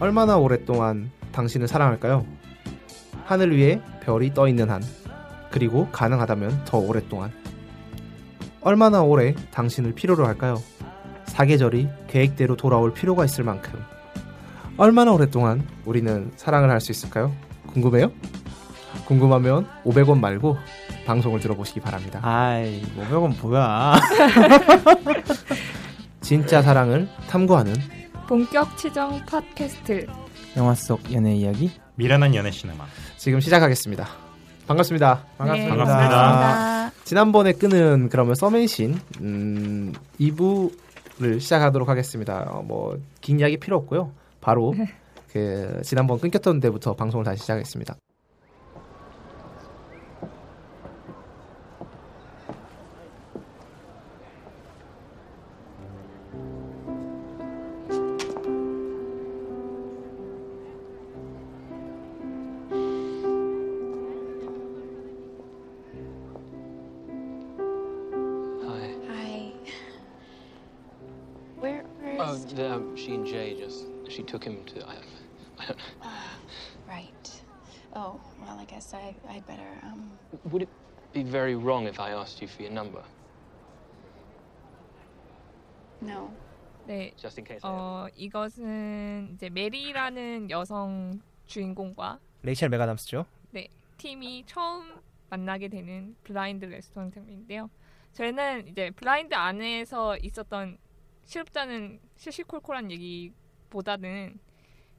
얼마나 오랫동안 당신을 사랑할까요? 하늘 위에 별이 떠 있는 한, 그리고 가능하다면 더 오랫동안. 얼마나 오래 당신을 필요로 할까요? 사계절이 계획대로 돌아올 필요가 있을 만큼. 얼마나 오랫동안 우리는 사랑을 할 수 있을까요? 궁금해요? 궁금하면 500원 말고 방송을 들어보시기 바랍니다. 아이 500원 뭐야 진짜 사랑을 탐구하는 본격 치정 팟캐스트 영화 속 연애 이야기 미련한 연애 시네마. 지금 시작하겠습니다. 반갑습니다. 네, 반갑습니다. 반갑습니다. 지난번에 끄는 그러면 서맨신 음, 2부를 시작하도록 하겠습니다. 어, 뭐긴 이야기 필요 없고요. 바로 그 지난번 끊겼던 데부터 방송을 다시 시작하겠습니다. Oh, the, um, she and Jay just she took him to I, I don't Ah, right. Oh, well, I guess I, I'd better, um... Would it be very wrong if I asked you for your number, No. 네, just in case? 어 이것은 이제 메리라는 여성 주인공과 레이첼 메가담스죠. 팀이 처음 만나게 되는 블라인드 레스토랑인데요. 저희는 이제 블라인드 안에서 있었던 실업자는 시시콜콜한 얘기보다는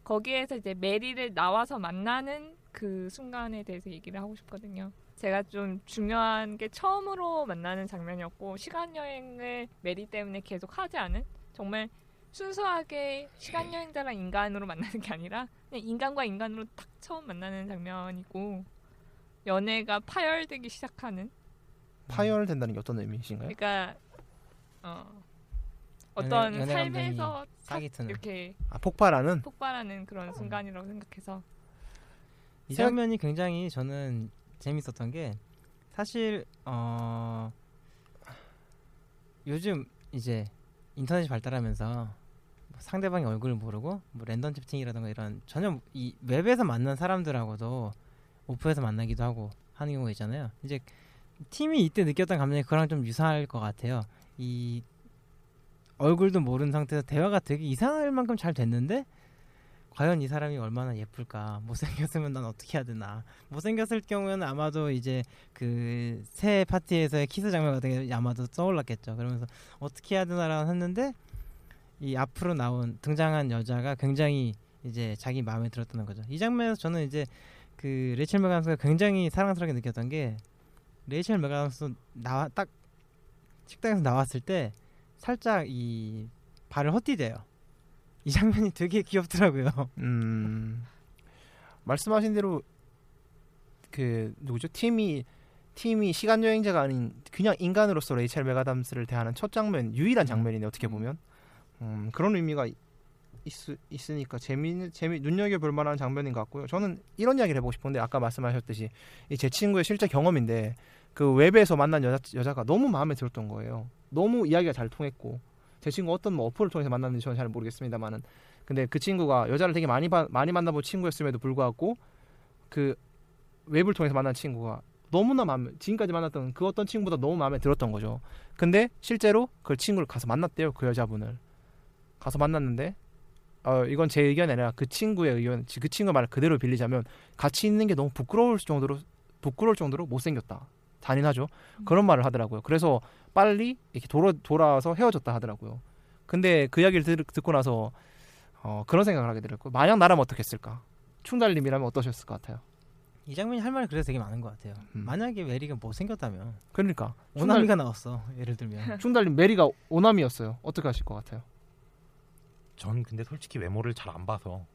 거기에서 이제 메리를 나와서 만나는 그 순간에 대해서 얘기를 하고 싶거든요. 제가 좀 중요한 게 처음으로 만나는 장면이었고 시간 여행을 메리 때문에 계속 하지 않은 정말 순수하게 시간 여행자랑 인간으로 만나는 게 아니라 그냥 인간과 인간으로 딱 처음 만나는 장면이고 연애가 파열되기 시작하는 파열된다는 게 어떤 의미이신가요? 그러니까 어 어떤 연애- 연애 삶에서 감정이 사기 트는. 이렇게 아, 폭발하는 폭발하는 그런 순간이라고 생각해서 이 장면이 굉장히 저는 재밌었던 게 사실 어 요즘 이제 인터넷이 발달하면서 뭐 상대방의 얼굴을 모르고 뭐 랜덤 채팅이라든가 이런 전혀 이 웹에서 만난 사람들하고도 오프에서 만나기도 하고 하는 경우가 있잖아요. 이제 팀이 이때 느꼈던 감정이 그랑 좀 유사할 것 같아요. 이 얼굴도 모르는 상태에서 대화가 되게 이상할 만큼 잘 됐는데 과연 이 사람이 얼마나 예쁠까? 못생겼으면 난 어떻게 해야 되나? 못생겼을 경우에는 아마도 이제 그 새 파티에서의 키스 장면 같은 게 아마도 떠올랐겠죠. 그러면서 어떻게 해야 되나라고 했는데 이 앞으로 나온 등장한 여자가 굉장히 이제 자기 마음에 들었다는 거죠. 이 장면에서 저는 이제 그 레이첼 맥아담스가 굉장히 사랑스럽게 느꼈던 게 레이첼 맥아담스 나와 딱 식당에서 나왔을 때 살짝 이 발을 헛디뎌요 이 장면이 되게 귀엽더라고요. 음, 말씀하신 대로 그 누구죠? 팀이 팀이 시간 여행자가 아닌 그냥 인간으로서 레이첼 맥아담스를 대하는 첫 장면 유일한 장면이네 어떻게 보면 음, 그런 의미가 있, 있으니까 재미 재미 눈여겨 볼 만한 장면인 것 같고요. 저는 이런 이야기를 해보고 싶은데 아까 말씀하셨듯이 이제 친구의 실제 경험인데 그 웹에서 만난 여자 여자가 너무 마음에 들었던 거예요. 너무 이야기가 잘 통했고 제 친구 어떤 뭐 어플을 통해서 만났는지 저는 잘 모르겠습니다만은 근데 그 친구가 여자를 되게 많이 봐, 많이 만나본 친구였음에도 불구하고 그 웹을 통해서 만난 친구가 너무나 마음에 지금까지 만났던 그 어떤 친구보다 너무 마음에 들었던 거죠. 근데 실제로 그 친구를 가서 만났대요. 그 여자분을 가서 만났는데 어 이건 제 의견이 아니라 그 친구의 의견, 그 친구 말을 그대로 빌리자면 같이 있는 게 너무 부끄러울 정도로 부끄러울 정도로 못생겼다. 잔인하죠. 음. 그런 말을 하더라고요. 그래서 빨리 이렇게 돌아 돌아와서 헤어졌다 하더라고요. 근데 그 이야기를 들, 듣고 나서 어, 그런 생각을 하게 되더라고요. 만약 나라면 어떻겠을까? 충달님이라면 어떠셨을 것 같아요? 이 장면이 할 말이 그래서 되게 많은 것 같아요. 음. 만약에 메리가 못생겼다면 그러니까 오나미가 나왔어. 예를 들면 충달님 메리가 오남이었어요. 어떻게 하실 것 같아요? 전 근데 솔직히 외모를 잘 안 봐서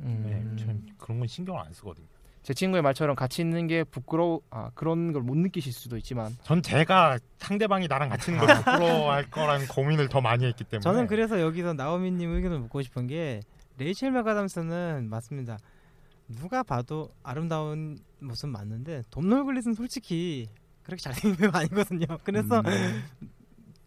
음. 네, 전 그런 건 신경을 안 쓰거든요. 제 친구의 말처럼 같이 있는 게 부끄러워 아 그런 걸 못 느끼실 수도 있지만 전 제가 상대방이 나랑 같이 있는 걸 부끄러워할 거라는 고민을 더 많이 했기 때문에 저는 그래서 여기서 나오미님 의견을 묻고 싶은 게 레이첼 맥아담스는 맞습니다. 누가 봐도 아름다운 모습 맞는데 돔놀 글릿은 솔직히 그렇게 잘생긴 배우 아니거든요. 그래서 음.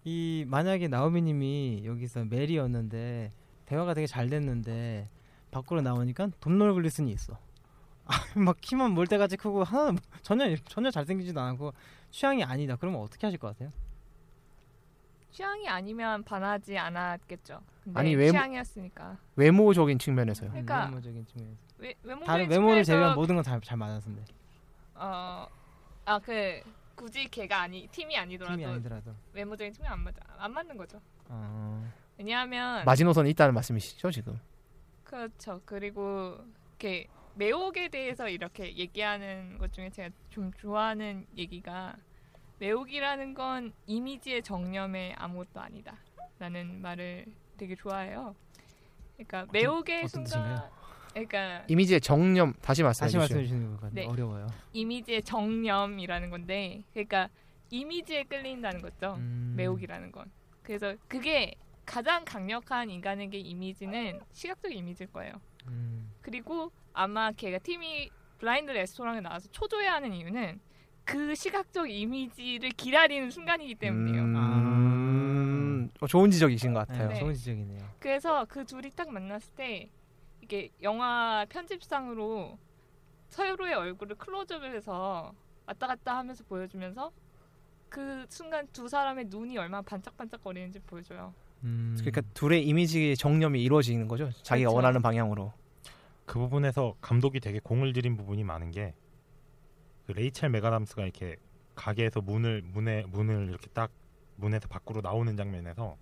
이 만약에 나오미님이 여기서 메리였는데 대화가 되게 잘 됐는데 밖으로 나오니까 돔놀 글릿은 있어. 아, 막 키만 몰대같이 크고 하나 뭐 전혀 전혀 잘생기지도 않고 취향이 아니다. 그러면 어떻게 하실 것 같아요? 취향이 아니면 반하지 않았겠죠. 아니, 외모- 취향이었으니까. 외모적인 측면에서요. 그러니까 외모적인 측면에서 외, 외모적인 다른 외모를 제외한 모든 건다잘 맞았는데 어, 아, 그 굳이 걔가 아니 팀이 아니더라도 팀이 아니더라도 외모적인 측면 안 맞아 안 맞는 거죠. 어, 왜냐하면 마지노선이 있다는 말씀이시죠 지금? 그렇죠. 그리고 이렇게 매혹에 대해서 이렇게 얘기하는 것 중에 제가 좀 좋아하는 얘기가 매혹이라는 건 이미지의 정념의 아무것도 아니다 라는 말을 되게 좋아해요. 그러니까 매혹의 어떤 순간, 뜻인가요? 그러니까 이미지의 정념 다시 말씀해 다시. 말씀해 주시는 것. 네. 어려워요. 이미지의 정념이라는 건데, 그러니까 이미지에 끌린다는 거죠. 음. 매혹이라는 건. 그래서 그게 가장 강력한 인간에게 이미지는 시각적 이미지일 거예요. 음. 그리고 아마 걔가 팀이 블라인드 레스토랑에 나와서 초조해 하는 이유는 그 시각적 이미지를 기다리는 순간이기 때문이에요. 음, 어, 좋은 지적이신 것 같아요. 네, 네. 좋은 지적이네요. 그래서 그 둘이 딱 만났을 때 이게 영화 편집상으로 서로의 얼굴을 클로즈업을 해서 왔다 갔다 하면서 보여주면서 그 순간 두 사람의 눈이 얼마나 반짝반짝거리는지 보여줘요. 음. 그러니까 둘의 이미지의 정념이 이루어지는 거죠. 자기가 그렇죠. 원하는 방향으로. 그 부분에서 감독이 되게 공을 들인 부분이 많은 게 그 레이첼 맥아담스가 이렇게 가게에서 문을 문에 문을 이렇게 딱 문에서 밖으로 나오는 장면에서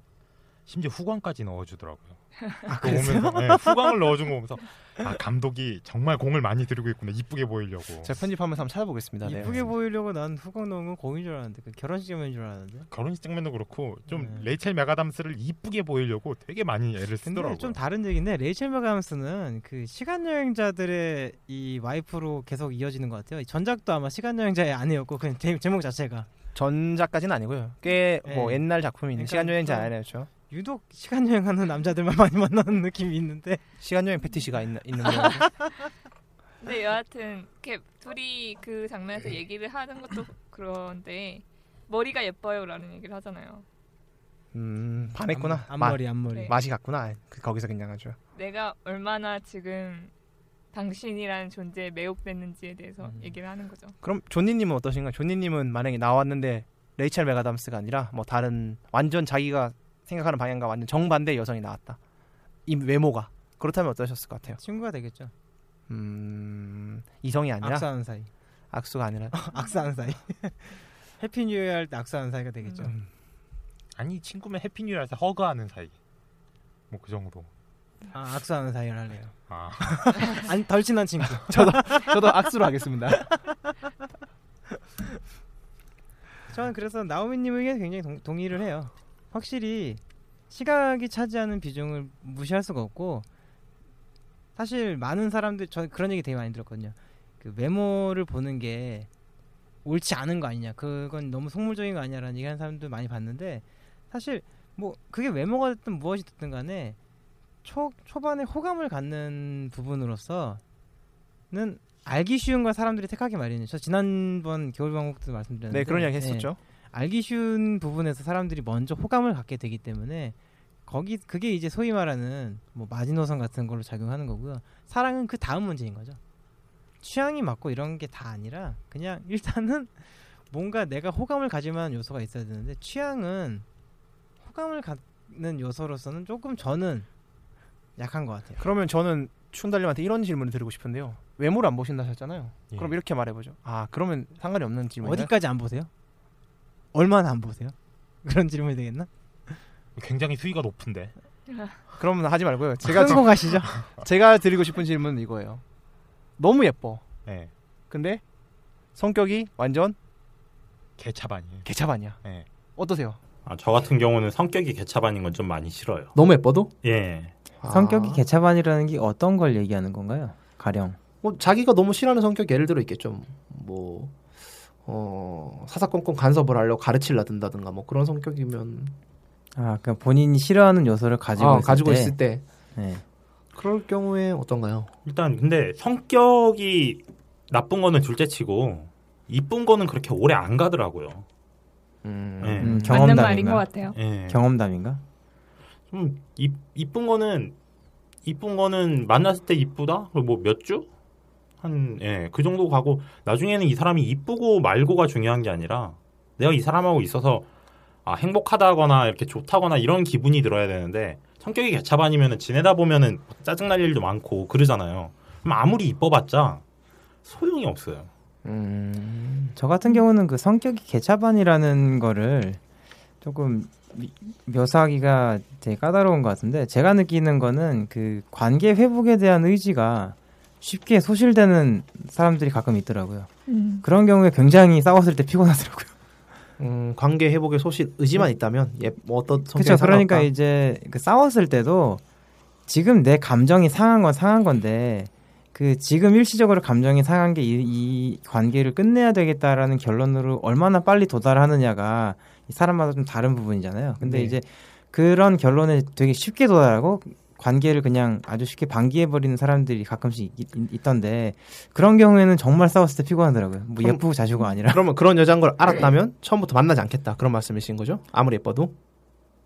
심지어 후광까지 넣어주더라고요. 아, 보면서 네, 후광을 넣어준 거 보면서 아 감독이 정말 공을 많이 들이고 있구나 이쁘게 보이려고. 제가 편집하면서 한번 찾아보겠습니다. 네. 이쁘게 보이려고 난 후광 넣은 건 공인 줄 알았는데 그 결혼식 장면인 줄 알았는데. 결혼식 장면도 그렇고 좀 네. 레이첼 맥아담스를 이쁘게 보이려고 되게 많이 애를 근데 쓰더라고요. 좀 다른 얘기인데 레이첼 맥아담스는 그 시간 여행자들의 이 와이프로 계속 이어지는 것 같아요. 전작도 아마 시간 여행자의 아내였고 그 제, 제목 자체가 전작까지는 아니고요. 꽤뭐 네. 옛날 작품인 그러니까 시간 여행자 좀- 아니었죠. 유독 시간 여행하는 남자들만 많이 만나는 느낌이 있는데 시간 여행 패티시가 있는 있는 거죠. 근데 여하튼 이렇게 둘이 그 장면에서 얘기를 하는 것도 그런데 머리가 예뻐요라는 얘기를 하잖아요. 음, 반했구나. 앞, 마- 앞머리 앞머리. 네. 맛이 갔구나. 그, 거기서 그냥 하죠. 내가 얼마나 지금 당신이라는 존재에 매혹됐는지에 대해서 음. 얘기를 하는 거죠. 그럼 존니님은 어떠신가요? 존니님은 만약에 나왔는데 레이첼 맥아담스가 아니라 뭐 다른 완전 자기가 생각하는 방향과 완전 정반대 여성이 나왔다. 이 외모가 그렇다면 어떠셨을 것 같아요? 친구가 되겠죠. 음, 이성이 아니라 악수하는 사이. 악수가 아니라 악수하는 사이. Happy New Year 할 때 악수하는 사이가 되겠죠. 음, 아니 친구면 해피뉴이라서 허그하는 사이. 뭐 그 정도. 아, 악수하는 사이를 할래요. 아 아니 덜 친한 친구. 저도 저도 악수로 하겠습니다. 저는 그래서 나오미님 의견 굉장히 동, 동의를 해요. 확실히 시각이 차지하는 비중을 무시할 수가 없고 사실 많은 사람들 저 그런 얘기 되게 많이 들었거든요. 그 외모를 보는 게 옳지 않은 거 아니냐. 그건 너무 속물적인 거 아니냐라는 얘기하는 사람들 많이 봤는데 사실 뭐 그게 외모가 됐든 무엇이 됐든 간에 초 초반에 호감을 갖는 부분으로서는 알기 쉬운 걸 사람들이 택하기 마련이에요. 저 지난번 겨울방학 때도 말씀드렸는데 네, 그런 이야기 예, 했었죠. 알기 쉬운 부분에서 사람들이 먼저 호감을 갖게 되기 때문에 거기 그게 이제 소위 말하는 뭐 마지노선 같은 걸로 작용하는 거고요. 사랑은 그 다음 문제인 거죠. 취향이 맞고 이런 게 다 아니라 그냥 일단은 뭔가 내가 호감을 가질 만한 요소가 있어야 되는데 취향은 호감을 갖는 요소로서는 조금 저는 약한 것 같아요. 그러면 저는 춘달님한테 이런 질문을 드리고 싶은데요. 외모를 안 보신다 하셨잖아요. 예. 그럼 이렇게 말해보죠. 아 그러면 상관이 없는 질문이에요. 어디까지 안 보세요? 얼마나 안 보세요? 그런 질문이 되겠나? 굉장히 수위가 높은데. 그러면 하지 말고요. 제가 지- 성공하시죠. 제가 드리고 싶은 질문은 이거예요. 너무 예뻐. 예. 근데 성격이 완전 개차반이에요. 개차반이야. 예. 어떠세요? 아, 저 같은 경우는 성격이 개차반인 건 좀 많이 싫어요. 너무 예뻐도 예. 성격이 아, 개차반이라는 게 어떤 걸 얘기하는 건가요? 가령 뭐 자기가 너무 싫어하는 성격 예를 들어 있겠죠. 뭐 어, 사사건건 간섭을 하려고 가르치려 든다든가 뭐 그런 성격이면 아, 그러니까 본인이 싫어하는 요소를 가지고 아, 있을 가지고 때, 있을 때 네. 그럴 경우에 어떤가요? 일단 근데 성격이 나쁜 거는 둘째치고 이쁜 거는 그렇게 오래 안 가더라고요. 음, 예. 음, 맞는 말인 것 경험담인가? 같아요. 예. 경험담인가? 좀 이, 이쁜 거는 이쁜 거는 만났을 때 이쁘다. 뭐 몇 주? 한 예, 그 정도 가고 나중에는 이 사람이 이쁘고 말고가 중요한 게 아니라 내가 이 사람하고 있어서 아, 행복하다거나 이렇게 좋다거나 이런 기분이 들어야 되는데 성격이 개차반이면은 지내다 보면은 짜증 날 일도 많고 그러잖아요. 그럼 아무리 이뻐봤자 소용이 없어요. 음, 저 같은 경우는 그 성격이 개차반이라는 거를 조금 미- 묘사하기가 되게 까다로운 것 같은데 제가 느끼는 거는 그 관계 회복에 대한 의지가 쉽게 소실되는 사람들이 가끔 있더라고요. 음. 그런 경우에 굉장히 싸웠을 때 피곤하더라고요. 음, 관계 회복의 소실 의지만 있다면 예, 뭐 어떤 그렇죠. 그러니까. 이제 그 싸웠을 때도 지금 내 감정이 상한 건 상한 건데 그 지금 일시적으로 감정이 상한 게 이, 이 관계를 끝내야 되겠다라는 결론으로 얼마나 빨리 도달하느냐가 이 사람마다 좀 다른 부분이잖아요. 근데 네. 이제 그런 결론에 되게 쉽게 도달하고 관계를 그냥 아주 쉽게 방기해 버리는 사람들이 가끔씩 있, 있 던데 그런 경우에는 정말 싸웠을 때 피곤하더라고요. 뭐 그럼- 예쁘고 자시고 아니라. 그러면 그런 여자인 걸 알았다면 처음부터 만나지 않겠다 그런 말씀이신 거죠? 아무리 예뻐도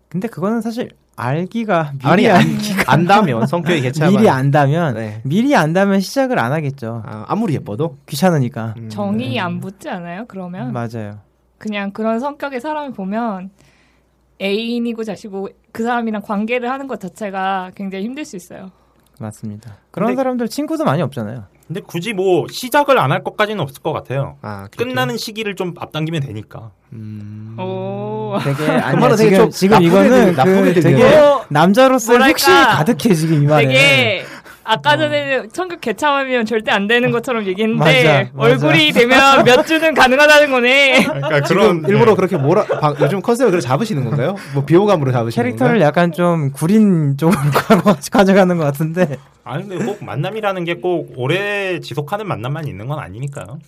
근데 그거는 사실 알기가 미리 아니 알- 안, 안다면 성격이 개차반 미리 안다면 네. 미리 안다면 시작을 안 하겠죠. 아, 아무리 예뻐도 귀찮으니까. 음, 정이 안 붙지 않아요? 그러면 맞아요. 그냥 그런 성격의 사람을 보면 애인이고 자시고 그 사람이랑 관계를 하는 것 자체가 굉장히 힘들 수 있어요. 맞습니다. 그런 근데- 사람들 친구도 많이 없잖아요. 근데 굳이 뭐 시작을 안 할 것까지는 없을 것 같아요. 아? 끝나는 시기를 좀 앞당기면 되니까. 음... 오. 되게 그 아니야 말은 되게 지금 좀 지금 나쁘게 이거는 나쁘게 그 되게 뭐랄까. 혁신이 가득해 지금 이 말에. 되게 아까 전에는 성격 개참하면 절대 안 되는 것처럼 얘기했는데 맞아, 맞아. 얼굴이 되면 몇 주는 가능하다는 거네. 그러니까 지금 일부러 그렇게 몰아 방- 요즘 컨셉을 그렇게 잡으시는 건가요? 뭐 비호감으로 잡으시는 캐릭터를 건가요? 약간 좀 구린 쪽으로 가져가는 것 같은데. 아니 근데 꼭 만남이라는 게 꼭 오래 지속하는 만남만 있는 건 아니니까요.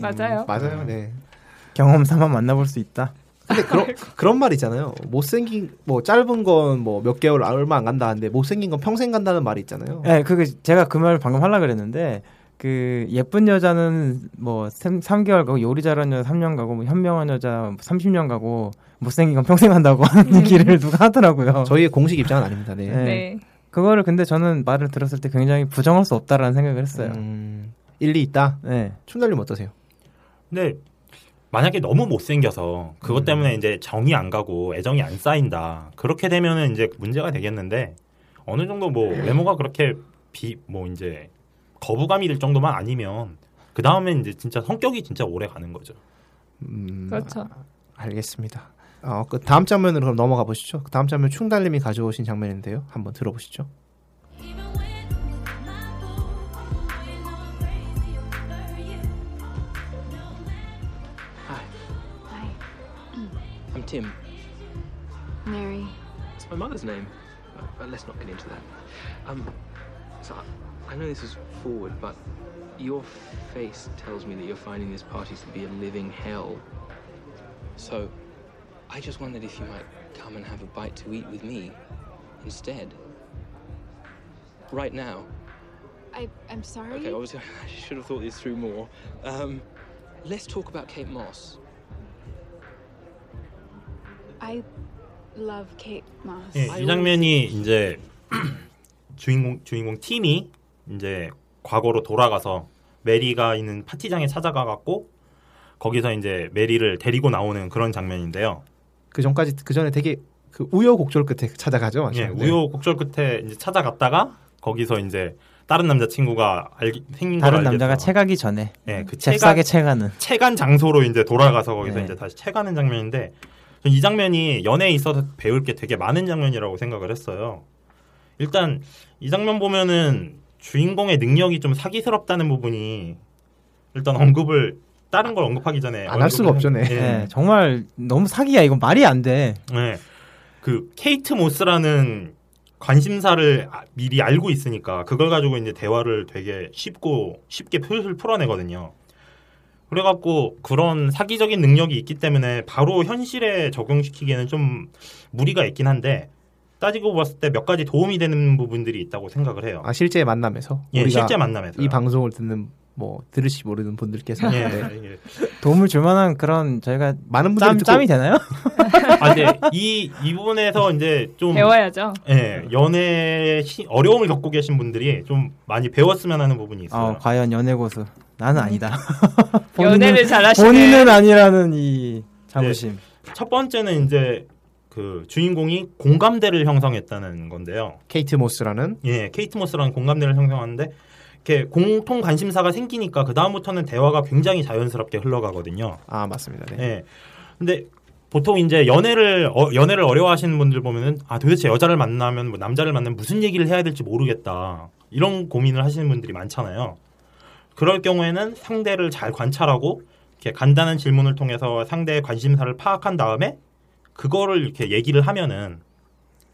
맞아요. 맞아요. 네. 경험 삼아 만나볼 수 있다. 근데 그런 그런 말 있잖아요. 못생긴 뭐 짧은 건 뭐 몇 개월 얼마 안 간다 하는데 못생긴 건 평생 간다는 말이 있잖아요. 네, 그게 제가 그 말을 방금 하려 그랬는데 그 예쁜 여자는 뭐 3, 개월 가고 요리 잘하는 여자 3년 가고 뭐 현명한 여자 30년 가고 못생긴 건 평생 한다고 하는 얘기를 누가 하더라고요. 저희의 공식 입장은 아닙니다. 네. 네. 네. 그거를 근데 저는 말을 들었을 때 굉장히 부정할 수 없다라는 생각을 했어요. 음, 일리 있다. 네. 춘달님 어떠세요? 근데 만약에 너무 못생겨서 그것 음. 때문에 이제 정이 안 가고 애정이 안 쌓인다. 그렇게 되면은 이제 문제가 되겠는데 어느 정도 뭐 외모가 그렇게 비 뭐 이제 거부감이 들 정도만 아니면 그 다음에 이제 진짜 성격이 진짜 오래 가는 거죠. 음, 그렇죠. 알겠습니다. 어, 그 다음 장면으로 그럼 넘어가 보시죠. 그 다음 장면 충달님이 가져오신 장면인데요. 한번 들어보시죠. Tim. Mary. It's my mother's name. But, let's not get into that. Um, so I, I know this is forward, but your face tells me that you're finding this party to be a living hell. So I just wondered if you might come and have a bite to eat with me instead. Right now. I I'm sorry. Okay, obviously I should have thought this through more. Um, let's talk about Kate Moss. I love Kate Moss. 예, 이 장면이 이제 주인공 주인공 팀이 이제 과거로 돌아가서 메리가 있는 파티장에 찾아가 갖고 거기서 이제 메리를 데리고 나오는 그런 장면인데요. 그 전까지 그 전에 되게 그 우여곡절 끝에 찾아가죠. 예? 네. 우여곡절 끝에 이제 찾아갔다가 거기서 이제 다른 남자 친구가 알기, 생긴 걸 다른 알겠어. 남자가 채가기 전에 예, 그 채가 잽싸게 채가는 채간 장소로 이제 돌아가서 거기서 네. 이제 다시 채가는 장면인데 이 장면이 연애에 있어서 배울 게 되게 많은 장면이라고 생각을 했어요. 일단 이 장면 보면은 주인공의 능력이 좀 사기스럽다는 부분이 일단 언급을 다른 걸 언급하기 전에 안 할 수가 언급을 없죠, 네. 네, 정말 너무 사기야 이건 말이 안 돼. 네. 그 케이트 모스라는 관심사를 아- 미리 알고 있으니까 그걸 가지고 이제 대화를 되게 쉽고 쉽게 풀 풀어내거든요. 그래갖고 그런 사기적인 능력이 있기 때문에 바로 현실에 적용시키기에는 좀 무리가 있긴 한데 따지고 봤을 때 몇 가지 도움이 되는 부분들이 있다고 생각을 해요. 아 실제 만남에서 예, 우리가 실제 만남에서 이 방송을 듣는 뭐 들으시 모르는 분들께서 예, 네. 예. 도움을 줄 만한 그런 저희가 많은 분들이 짬, 듣고 짬이 되나요? 아, 근데 이, 이 부분에서 이제 좀 배워야죠. 예, 연애 시, 어려움을 겪고 계신 분들이 좀 많이 배웠으면 하는 부분이 있어요. 어, 과연 연애 고수 나는 아니다. 연애를 잘하시는 본인은 아니라는 이 자부심. 첫 번째는 이제 그 주인공이 공감대를 형성했다는 건데요. 케이트 모스라는 예, 케이트 모스라는 공감대를 형성하는데 이렇게 공통 관심사가 생기니까 그 다음부터는 대화가 굉장히 자연스럽게 흘러가거든요. 아 맞습니다. 네. 예. 근데 보통 이제 연애를 어, 연애를 어려워하시는 분들 보면은 아 도대체 여자를 만나면 뭐 남자를 만나면 무슨 얘기를 해야 될지 모르겠다 이런 고민을 하시는 분들이 많잖아요. 그럴 경우에는 상대를 잘 관찰하고 이렇게 간단한 질문을 통해서 상대의 관심사를 파악한 다음에 그거를 이렇게 얘기를 하면은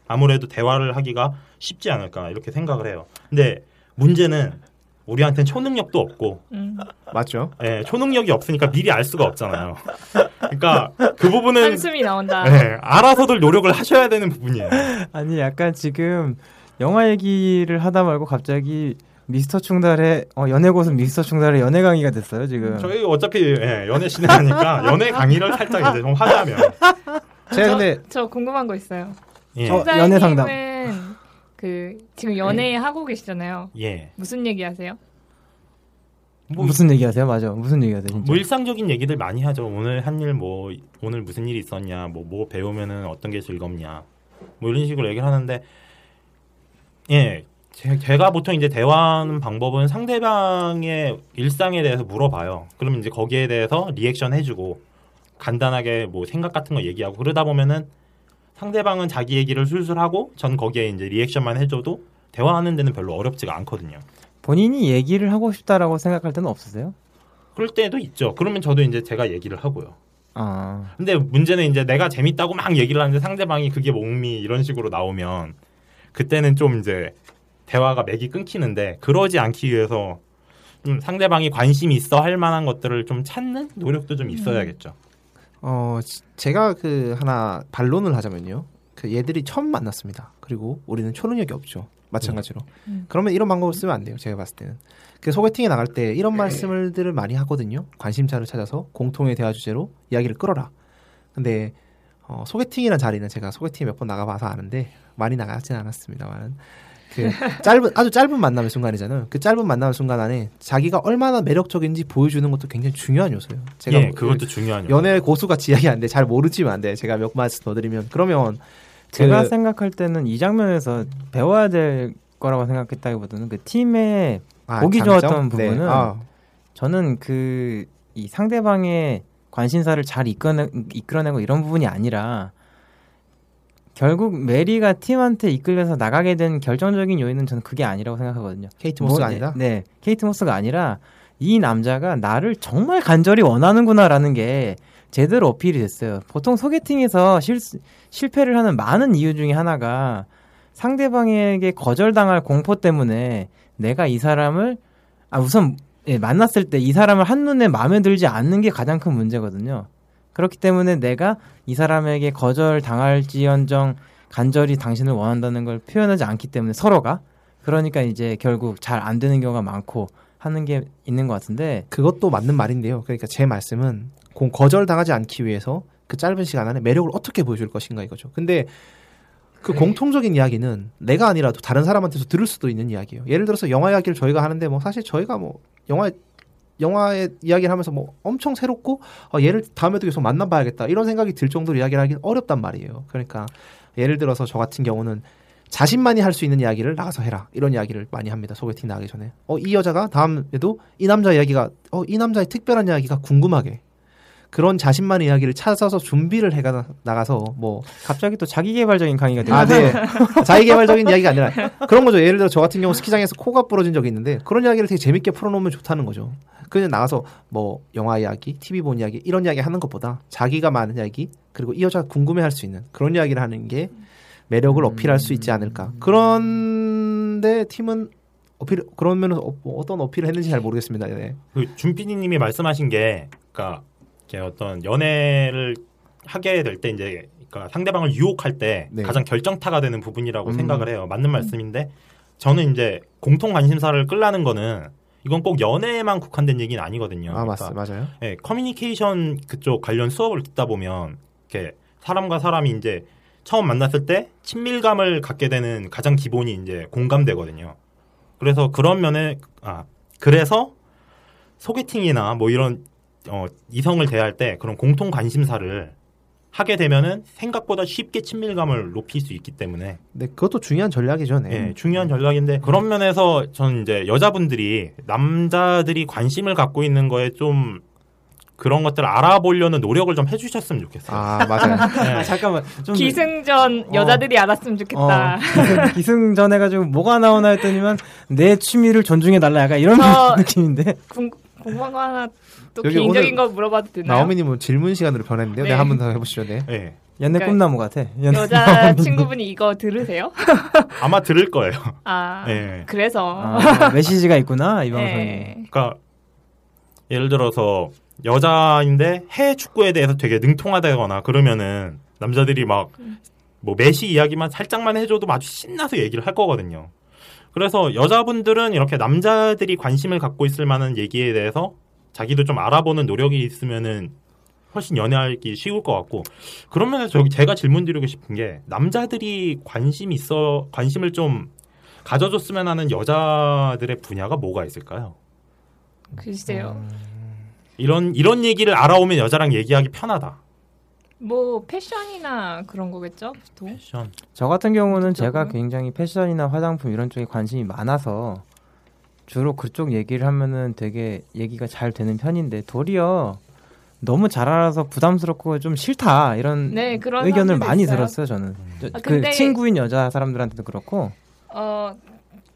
아무래도 대화를 하기가 쉽지 않을까 이렇게 생각을 해요. 근데 문제는 우리한테는 초능력도 없고 음. 맞죠? 예, 초능력이 없으니까 미리 알 수가 없잖아요. 그러니까 그 부분은 한숨이 나온다. 예, 알아서들 노력을 하셔야 되는 부분이에요. 아니 약간 지금 영화 얘기를 하다 말고 갑자기 미스터 충달의 어, 연애 고수 미스터 충달의 연애 강의가 됐어요 지금. 저희 어차피 예, 연애 진행하니까 연애 강의를 살짝 이제 좀 하자면 제가 근데 저 궁금한 거 있어요. 예, 어, 연애 상담. 그 지금 연애 하고 계시잖아요. 예. 무슨 얘기 하세요? 뭐, 무슨 얘기 하세요? 맞아. 무슨 얘기 하세요? 진짜. 뭐 일상적인 얘기들 많이 하죠. 오늘 한 일 뭐 오늘 무슨 일이 있었냐, 뭐뭐 배우면은 어떤 게 즐겁냐, 뭐 이런 식으로 얘기를 하는데 예. 제- 제가 보통 이제 대화하는 방법은 상대방의 일상에 대해서 물어봐요. 그러면 이제 거기에 대해서 리액션 해주고 간단하게 뭐 생각 같은 거 얘기하고 그러다 보면은 상대방은 자기 얘기를 술술 하고 전 거기에 이제 리액션만 해줘도 대화하는 데는 별로 어렵지가 않거든요. 본인이 얘기를 하고 싶다라고 생각할 때는 없으세요? 그럴 때도 있죠. 그러면 저도 이제 제가 얘기를 하고요. 아 근데 문제는 이제 내가 재밌다고 막 얘기를 하는데 상대방이 그게 목미 이런 식으로 나오면 그때는 좀 이제 대화가 맥이 끊기는데 그러지 않기 위해서 좀 상대방이 관심이 있어 할 만한 것들을 좀 찾는 노력도 좀 있어야겠죠. 어 지- 제가 그 하나 반론을 하자면요. 그 얘들이 처음 만났습니다. 그리고 우리는 초능력이 없죠. 마찬가지로. 음. 그러면 이런 방법을 쓰면 안 돼요. 제가 봤을 때는. 그 소개팅에 나갈 때 이런 말씀들을 많이 하거든요. 관심사를 찾아서 공통의 대화 주제로 이야기를 끌어라. 근데 어, 소개팅이라는 자리는 제가 소개팅 몇 번 나가봐서 아는데 많이 나가진 않았습니다만 그 짧은 아주 짧은 만남의 순간이잖아요. 그 짧은 만남의 순간 안에 자기가 얼마나 매력적인지 보여주는 것도 굉장히 중요한 요소예요. 제가 예, 뭐 그것도 중요한 요소. 연애 고수 같이 이야기하는데 잘 모르지만 안 돼. 제가 몇 말씀 더 드리면 그러면 제가 그- 생각할 때는 이 장면에서 배워야 될 거라고 생각했다기보다는 그 팀의 아, 보기 장점? 좋았던 네. 부분은 아, 저는 그 이 상대방의 관심사를 잘 이끌어내, 이끌어내고 이런 부분이 아니라 결국 메리가 팀한테 이끌려서 나가게 된 결정적인 요인은 저는 그게 아니라고 생각하거든요. 케이트 모스가 뭐, 아니다. 네, 네, 케이트 모스가 아니라 이 남자가 나를 정말 간절히 원하는구나라는 게 제대로 어필이 됐어요. 보통 소개팅에서 실, 실패를 하는 많은 이유 중에 하나가 상대방에게 거절당할 공포 때문에 내가 이 사람을 아 우선 예, 만났을 때 이 사람을 한눈에 마음에 들지 않는 게 가장 큰 문제거든요. 그렇기 때문에 내가 이 사람에게 거절 당할지언정 간절히 당신을 원한다는 걸 표현하지 않기 때문에 서로가 그러니까 이제 결국 잘 안 되는 경우가 많고 하는 게 있는 것 같은데 그것도 맞는 말인데요. 그러니까 제 말씀은 공 거절 당하지 않기 위해서 그 짧은 시간 안에 매력을 어떻게 보여줄 것인가 이거죠. 근데 그 공통적인 이야기는 내가 아니라도 다른 사람한테서 들을 수도 있는 이야기예요. 예를 들어서 영화 이야기를 저희가 하는데 뭐 사실 저희가 뭐 영화 영화의 이야기를 하면서 뭐 엄청 새롭고 어, 얘를 다음에도 계속 만나봐야겠다 이런 생각이 들 정도로 이야기를 하긴 어렵단 말이에요. 그러니까 예를 들어서 저 같은 경우는 자신만이 할 수 있는 이야기를 나가서 해라 이런 이야기를 많이 합니다 소개팅 나가기 전에 어 이 여자가 다음에도 이 남자 이야기가 어 이 남자의 특별한 이야기가 궁금하게 그런 자신만의 이야기를 찾아서 준비를 해가 나가서 뭐 갑자기 또 자기 개발적인 강의가 되고 아, 네. 자기 개발적인 이야기가 아니라 그런 거죠. 예를 들어 저 같은 경우 스키장에서 코가 부러진 적이 있는데 그런 이야기를 되게 재밌게 풀어놓으면 좋다는 거죠. 그냥 나가서 뭐 영화 이야기, TV 본 이야기 이런 이야기 하는 것보다 자기가 많은 이야기 그리고 이 여자가 궁금해할 수 있는 그런 이야기를 하는 게 매력을 어필할 수 있지 않을까. 그런데 팀은 어필 그런 면에서 어, 뭐 어떤 어필을 했는지 잘 모르겠습니다. 네. 그 준피디님이 말씀하신 게, 그러니까 어떤 연애를 하게 될 때 이제 그러니까 상대방을 유혹할 때 네. 가장 결정타가 되는 부분이라고 음. 생각을 해요. 맞는 말씀인데 저는 이제 공통 관심사를 끌라는 거는 이건 꼭 연애에만 국한된 얘기는 아니거든요. 아 그러니까 맞, 맞아요. 예, 커뮤니케이션 그쪽 관련 수업을 듣다 보면 이렇게 사람과 사람이 이제 처음 만났을 때 친밀감을 갖게 되는 가장 기본이 이제 공감되거든요. 그래서 그런 면에 아 그래서 소개팅이나 뭐 이런 어, 이성을 대할 때 그런 공통 관심사를 하게 되면은 생각보다 쉽게 친밀감을 높일 수 있기 때문에 네, 그것도 중요한 전략이죠. 네. 예, 중요한 전략인데 그런 면에서 저는 이제 여자분들이 남자들이 관심을 갖고 있는 거에 좀 그런 것들을 알아보려는 노력을 좀 해주셨으면 좋겠어요. 아 맞아요. 네. 아, 잠깐만 좀 기승전 어. 여자들이 알았으면 좋겠다. 어, 기승, 기승전 해가지고 뭐가 나오나 했더니만 내 취미를 존중해 달라 약간 이런 저- 느낌인데 궁, 궁금한 거 하나 또 개인적인 거 물어봐도 되나요? 나오미님은 질문 시간으로 변했는데요. 네, 네. 한번 더 해보시죠. 네. 예. 연애 그러니까 꿈나무 같아. 연애 여자 친구분이 이거 들으세요? 아마 들을 거예요. 아 예. 그래서 아, 메시지가 있구나 이 방송에. 네. 그러니까 예를 들어서 여자인데 해외 축구에 대해서 되게 능통하다거나 그러면은 남자들이 막 뭐 메시 이야기만 살짝만 해줘도 아주 신나서 얘기를 할 거거든요. 그래서 여자분들은 이렇게 남자들이 관심을 갖고 있을 만한 얘기에 대해서 자기도 좀 알아보는 노력이 있으면은 훨씬 연애하기 쉬울 것 같고 그런 면에서 저기 제가 질문 드리고 싶은 게 남자들이 관심 있어 관심을 좀 가져줬으면 하는 여자들의 분야가 뭐가 있을까요? 글쎄요. 음. 이런 이런 얘기를 알아오면 여자랑 얘기하기 편하다. 뭐 패션이나 그런 거겠죠, 보통. 패션. 저 같은 경우는 제가? 굉장히 패션이나 화장품 이런 쪽에 관심이 많아서 주로 그쪽 얘기를 하면은 되게 얘기가 잘 되는 편인데 도리어 너무 잘 알아서 부담스럽고 좀 싫다 이런 네, 그런 의견을 많이 있어요. 들었어요 저는 저- 아, 그 근데- 친구인 여자 사람들한테도 그렇고 어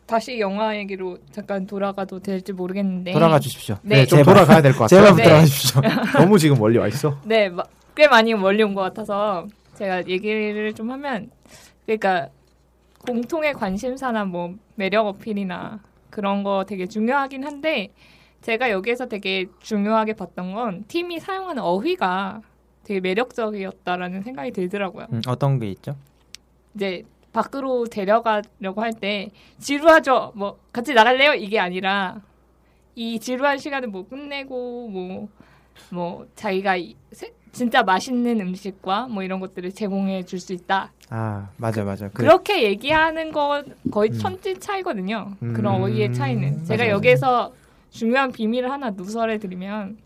다시 영화 얘기로 잠깐 돌아가도 될지 모르겠는데. 돌아가 주십시오. 네, 좀 제발. 돌아가야 될 것 같아요. 제발 네. 돌아가 주십시오. 너무 지금 멀리 와 있어. 네, 마- 꽤 많이 멀리 온 것 같아서 제가 얘기를 좀 하면 그러니까 공통의 관심사나 뭐 매력 어필이나 그런 거 되게 중요하긴 한데 제가 여기에서 되게 중요하게 봤던 건 팀이 사용하는 어휘가 되게 매력적이었다라는 생각이 들더라고요. 음, 어떤 게 있죠? 이제 밖으로 데려가려고 할 때 지루하죠. 뭐 같이 나갈래요? 이게 아니라 이 지루한 시간을 뭐 끝내고 뭐뭐 자기가 이- 세- 진짜 맛있는 음식과 뭐 이런 것들을 제공해 줄 수 있다. 아 맞아 맞아. 그, 그렇게 얘기하는 건 거의 음. 천지 차이거든요. 음. 그런 어휘의 차이는. 제가 맞아요. 여기에서 중요한 비밀을 하나 누설해 드리면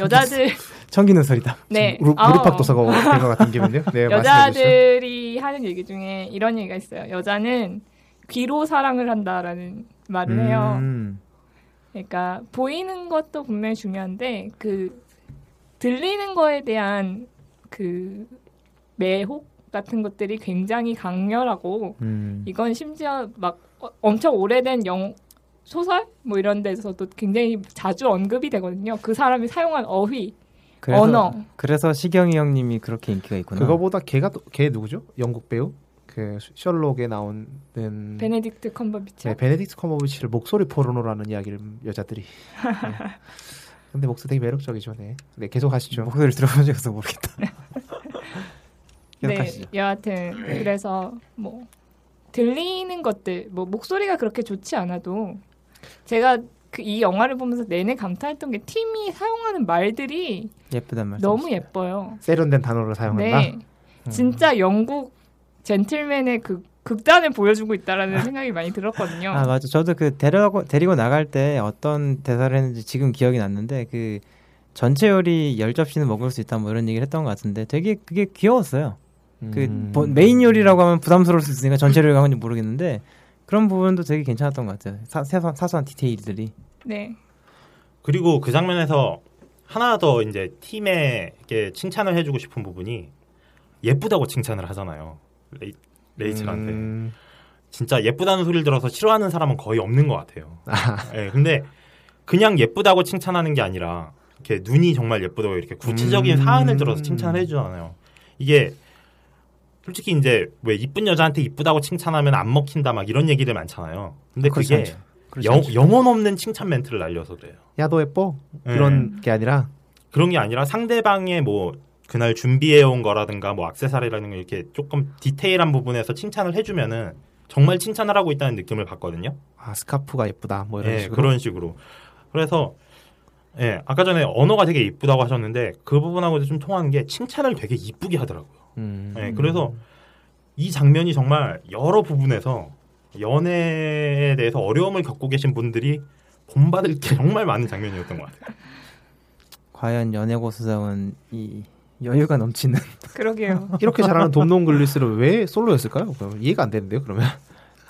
여자들 청기는 소리다. 네 무. 무릎팍 도사가 된것 같은 기분이요. 네. 여자들이 하는 얘기 중에 이런 얘기가 있어요. 여자는 귀로 사랑을 한다라는 말을 해요. 음, 그러니까 보이는 것도 분명히 중요한데 그 들리는 거에 대한 그 매혹 같은 것들이 굉장히 강렬하고 음. 이건 심지어 막 어- 엄청 오래된 영 소설 뭐 이런 데서도 굉장히 자주 언급이 되거든요. 그 사람이 사용한 어휘, 그래서, 언어. 그래서 시경이 형님이 그렇게 인기가 있구나. 그거보다 걔가 또- 걔 누구죠? 영국 배우 그 셜록에 나오는 베네딕트 컴버비치. 네, 베네딕트 컴버비치를 목소리 포르노라는 이야기를 여자들이. 네. 근데 목소리 되게 매력적이죠. 네. 네, 계속 하시죠. 목소리를 들어본 적이 없어 모르겠다. 네? 여하튼 그래서 뭐 들리는 것들, 뭐 목소리가 그렇게 좋지 않아도 제가 그 이 영화를 보면서 내내 감탄했던 게 팀이 사용하는 말들이 예쁘단 말씀. 너무 예뻐요. 세련된 단어를 사용한다. 네, 진짜 영국 젠틀맨의 그 극단을 보여주고 있다라는 생각이 많이 들었거든요. 아 맞아. 저도 그 데려고 데리고 나갈 때 어떤 대사를 했는지 지금 기억이 났는데 그 전체 요리 열 접시는 먹을 수 있다 뭐 이런 얘기를 했던 것 같은데 되게 그게 귀여웠어요. 그 음. 뭐 메인 요리라고 하면 부담스러울 수 있으니까 전체 요리가 하는지 모르겠는데 그런 부분도 되게 괜찮았던 것 같아요. 사, 사소한, 사소한 디테일들이. 네. 그리고 그 장면에서 하나 더 이제 팀에게 칭찬을 해주고 싶은 부분이 예쁘다고 칭찬을 하잖아요. 레이, 레이첼한테. 음. 진짜 예쁘다는 소리를 들어서 싫어하는 사람은 거의 없는 것 같아요. 예, 근데 그냥 예쁘다고 칭찬하는 게 아니라 이렇게 눈이 정말 예쁘다고 이렇게 구체적인 음. 사안을 들어서 칭찬을 해주잖아요. 이게 솔직히 이제 왜 이쁜 여자한테 이쁘다고 칭찬하면 안 먹힌다 막 이런 얘기들 많잖아요. 근데 그렇지 그게 영. 영혼 없는 칭찬 멘트를 날려서 그래요. 야 너 예뻐 예. 이런 게 아니라 그런 게 아니라 상대방의 뭐 그날 준비해 온 거라든가 뭐 액세서리라든가 이렇게 조금 디테일한 부분에서 칭찬을 해주면은 정말 칭찬을 하고 있다는 느낌을 받거든요. 아 스카프가 예쁘다 뭐 이런 예, 식으로 그런 식으로. 그래서 예, 아까 전에 언어가 되게 이쁘다고 하셨는데 그 부분하고도 좀 통하는 게 칭찬을 되게 이쁘게 하더라고요. 음. 예, 그래서 이 장면이 정말 여러 부분에서 연애에 대해서 어려움을 겪고 계신 분들이 본받을 게 정말 많은 장면이었던 것 같아요. 과연 연애 고수다운 이 여유가 넘치는 그러게요. 이렇게 잘하는 돔농 글리스를 왜 솔로였을까요? 그럼 이해가 안 되는데요. 그러면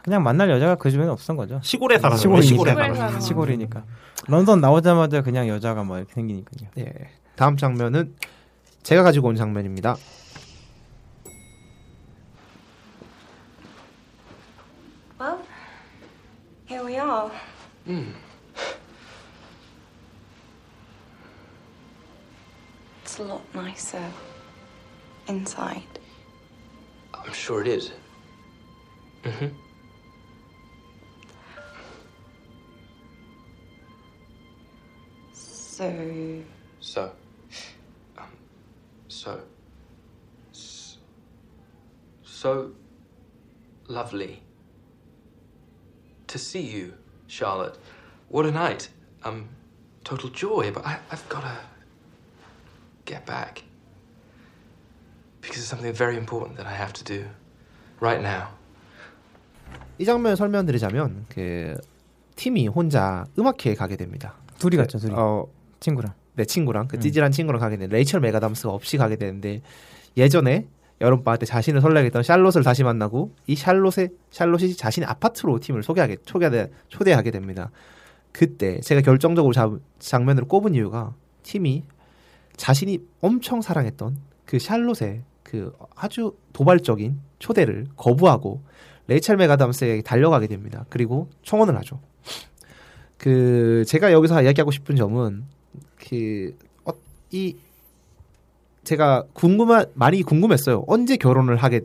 그냥 만날 여자가 그 주변에 없었던 거죠. 시골에 살아서 시골이니까. 시골에 살아서. 살아. 시골이니까. 런던 나오자마자 그냥 여자가 뭐 이렇게 생기니까요. 예. 다음 장면은 제가 가지고 온 장면입니다. Well, here we are. It's a lot nicer inside. I'm sure it is. Mm-hmm. So, So, um, so, so lovely to see you, Charlotte. What a night. Um, total joy, but I, I've got to get back. Because there's something very important that I have to do right now. 이 장면 설명드리자면 그 팀이 혼자 음악회에 가게 됩니다. 둘이 갔죠, 둘이. 어, 친구랑. 내 친구랑 그 음. 찌질한 친구랑 가게 되는데 레이첼 메가담스가 없이 가게 되는데 예전에 여름방학 때 자신을 설레게 했던 샬롯을 다시 만나고 이 샬롯의 샬롯이 자신의 아파트로 팀을 소개하게 초대하게, 초대하게 됩니다. 그때 제가 결정적으로 자, 장면으로 꼽은 이유가 팀이 자신이 엄청 사랑했던 그 샬롯의 그 아주 도발적인 초대를 거부하고 레이첼 메가담스에게 달려가게 됩니다. 그리고 청혼을 하죠. 그 제가 여기서 이야기하고 싶은 점은 그이 제가 궁금한 많이 궁금했어요. 언제 결혼을 하게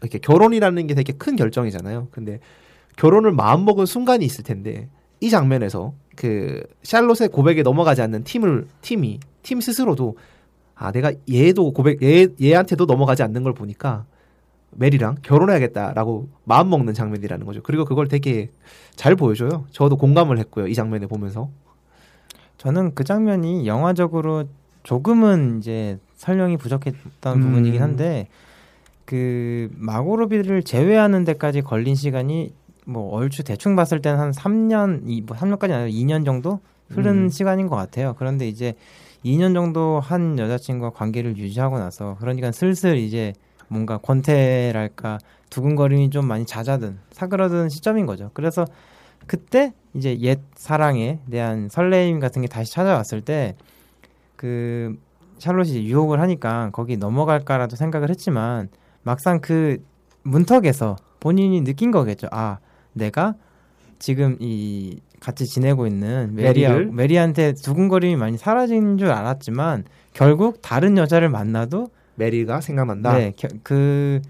이렇게 결혼이라는 게 되게 큰 결정이잖아요. 근데 결혼을 마음 먹은 순간이 있을 텐데 이 장면에서 그 샬롯의 고백에 넘어가지 않는 팀을 팀이 팀 스스로도 아 내가 얘도 고백 얘 얘한테도 넘어가지 않는 걸 보니까 메리랑 결혼해야겠다라고 마음 먹는 장면이라는 거죠. 그리고 그걸 되게 잘 보여줘요. 저도 공감을 했고요. 이 장면을 보면서 저는 그 장면이 영화적으로 조금은 이제 설명이 부족했던 음. 부분이긴 한데 그 마고로비를 제외하는 데까지 걸린 시간이 뭐 얼추 대충 봤을 때는 한 3년, 이, 뭐 3년까지 아니라 2년 정도 흐른 음. 시간인 것 같아요. 그런데 이제 2년 정도 한 여자친구와 관계를 유지하고 나서 그러니까 슬슬 이제 뭔가 권태랄까 두근거림이 좀 많이 잦아든 사그러든 시점인 거죠. 그래서 그때 이제 옛 사랑에 대한 설레임 같은 게 다시 찾아왔을 때 그 샬롯이 유혹을 하니까 거기 넘어갈까라도 생각을 했지만 막상 그 문턱에서 본인이 느낀 거겠죠. 아, 내가 지금 이 같이 지내고 있는 메리를? 메리한테 두근거림이 많이 사라진 줄 알았지만 결국 다른 여자를 만나도 메리가 생각난다. 네, 그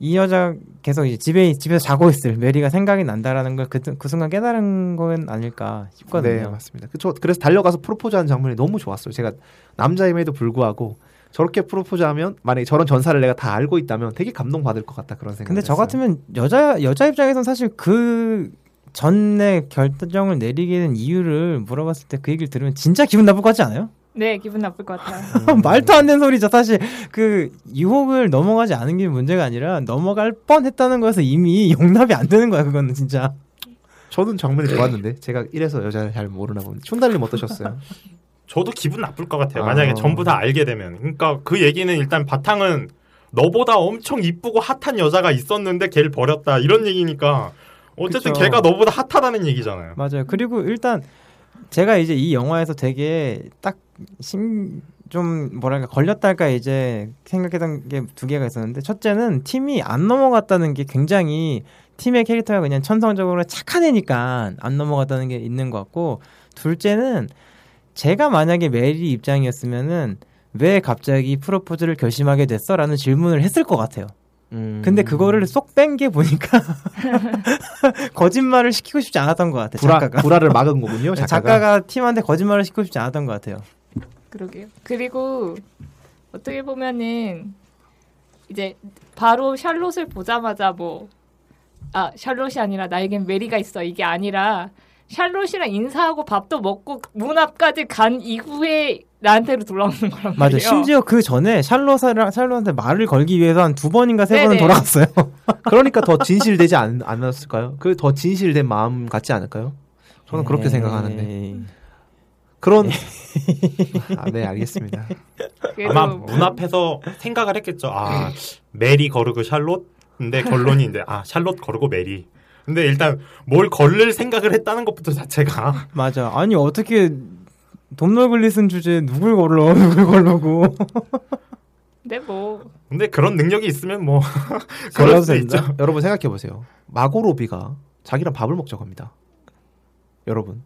이 여자 계속 이제 집에 집에서 자고 있을 메리가 생각이 난다라는 걸그 그 순간 깨달은 건 아닐까 싶거든요. 네, 맞습니다. 그, 저, 그래서 달려가서 프로포즈하는 장면이 너무 좋았어요. 제가 남자임에도 불구하고 저렇게 프로포즈하면 만약에 저런 전사를 내가 다 알고 있다면 되게 감동받을 것 같다 그런 생각. 근데 저 같으면 여자 여자 입장에선 사실 그 전에 결정을 내리게 된 이유를 물어봤을 때 그 얘기를 들으면 진짜 기분 나쁠 것 같지 않아요? 네, 기분 나쁠 것 같아요. 말도 안 되는 소리죠. 사실 그 유혹을 넘어가지 않은 게 문제가 아니라 넘어갈 뻔했다는 거에서 이미 용납이 안 되는 거야. 그거는 진짜. 저는 장면이 좋았는데 제가 이래서 여자를 잘 모르나 봅니다. 춘달님 어떠셨어요? 저도 기분 나쁠 것 같아요. 아. 만약에 전부 다 알게 되면. 그러니까 그 얘기는 일단 바탕은 너보다 엄청 이쁘고 핫한 여자가 있었는데 걔를 버렸다 이런 얘기니까 어쨌든 그쵸. 걔가 너보다 핫하다는 얘기잖아요. 맞아요. 그리고 일단 제가 이제 이 영화에서 되게 딱심 좀 뭐랄까 걸렸달까 이제 생각했던 게 두 개가 있었는데 첫째는 팀이 안 넘어갔다는 게 굉장히 팀의 캐릭터가 그냥 천성적으로 착한 애니까 안 넘어갔다는 게 있는 것 같고 둘째는 제가 만약에 메리 입장이었으면은 왜 갑자기 프로포즈를 결심하게 됐어라는 질문을 했을 것 같아요. 음. 근데 그거를 쏙 뺀 게 보니까 거짓말을 시키고 싶지 않았던 것 같아요. 불화, 작가가. 불화를 막은 거군요. 작가가. 작가가 팀한테 거짓말을 시키고 싶지 않았던 것 같아요. 그러게요. 그리고 어떻게 보면은 이제 바로 샬롯을 보자마자 뭐 아 샬롯이 아니라 나에겐 메리가 있어 이게 아니라 샬롯이랑 인사하고 밥도 먹고 문 앞까지 간 이후에 나한테로 돌아오는 거란 맞아. 말이에요. 심지어 그 전에 샬롯이랑 샬롯한테 말을 걸기 위해서 한 두 번인가 세 번은 네네. 돌아갔어요. 그러니까 더 진실되지 않, 않았을까요? 그 더 진실된 마음 같지 않을까요? 저는 그렇게 에이. 생각하는데 그런 아, 네 알겠습니다. 아마 뭐- 문 앞에서 생각을 했겠죠. 아 메리 거르고 샬롯. 근데 결론이 이제 아 샬롯 거르고 메리. 근데 일단 뭘 거를 생각을 했다는 것부터 자체가 맞아. 아니 어떻게 돔놀 글리슨 주제에 누굴 걸러 누굴 걸르고 근데 뭐 근데 그런 능력이 있으면 뭐 그럴 수 된다? 있죠. 여러분 생각해 보세요. 마고로비가 자기랑 밥을 먹자고 합니다. 여러분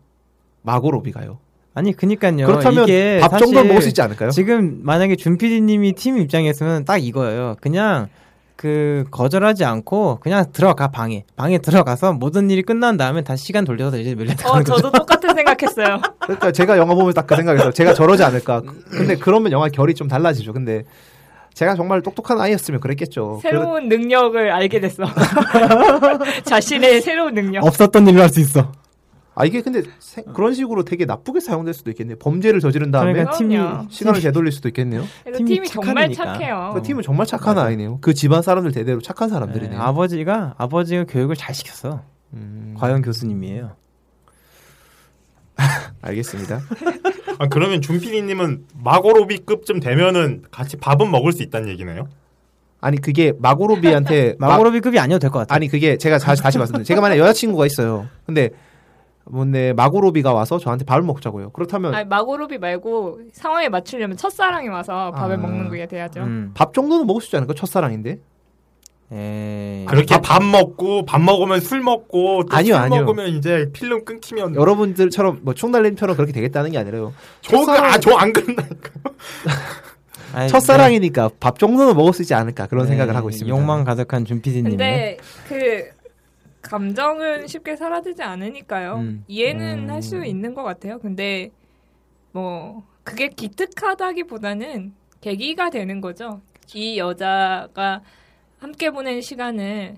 마고로비가요. 아니 그니까요. 그렇다면 이게 밥 정도는 사실 먹을 수 있지 않을까요? 지금 만약에 준 PD님이 팀 입장이었으면 딱 이거예요. 그냥 그 거절하지 않고 그냥 들어가 방에 방에 들어가서 모든 일이 끝난 다음에 다시 시간 돌려서 이제 멜리 어 나가는 거죠. 저도 똑같 은 생각했어요. 그러니까 제가 영화 보면서 딱 그 생각했어요. 제가 저러지 않을까. 근데 그러면 영화 결이 좀 달라지죠. 근데 제가 정말 똑똑한 아이였으면 그랬겠죠. 새로운 능력을 알게 됐어. 자신의 새로운 능력. 없었던 일을 할 수 있어. 아 이게 근데 세- 그런 식으로 되게 나쁘게 사용될 수도 있겠네요. 범죄를 저지른 다음에 그러니까 팀이. 시간을 되돌릴 수도 있겠네요. 팀이 팀이, 정말. 착해요. 그 팀은 정말 착한 아이네요. 그 집안 사람들 대대로 착한 네, 사람들이네요. 아버지가 아버지가 교육을 잘 시켰어. 음, 과연 교수님이에요. 알겠습니다. 아, 그러면 준피디님은 마고로비급쯤 되면은 같이 밥은 먹을 수 있다는 얘기네요. 아니 그게 마고로비한테 마- 마고로비급이 아니어도 될 것 같아. 아니 그게 제가 다시 다시 말씀드려요. 제가 만약 여자친구가 있어요. 근데 뭔데 마고로비가 와서 저한테 밥을 먹자고요. 그렇다면 아니, 마고로비 말고 상황에 맞추려면 첫사랑이 와서 밥을 아. 먹는 게 돼야죠. 음. 밥 정도는 먹을 수 있지 않을까? 첫사랑인데. 에이. 그렇게 밥 먹고 밥 먹으면 술 먹고 또 아니요, 술 아니요. 먹으면 이제 필름 끊기면 여러분들처럼 뭐 충달님처럼 그렇게 되겠다는 게 아니라요. 저아저안 그런다니까. 아니, 첫사랑이니까 밥 정도는 먹을 수 있지 않을까 그런 네, 생각을 하고 있습니다. 욕망 가득한 준 PD님이. 근데 그 감정은 쉽게 사라지지 않으니까요. 음. 이해는 음. 할수 있는 것 같아요. 근데 뭐 그게 기특하다기보다는 계기가 되는 거죠. 이 여자가 함께 보낸 시간을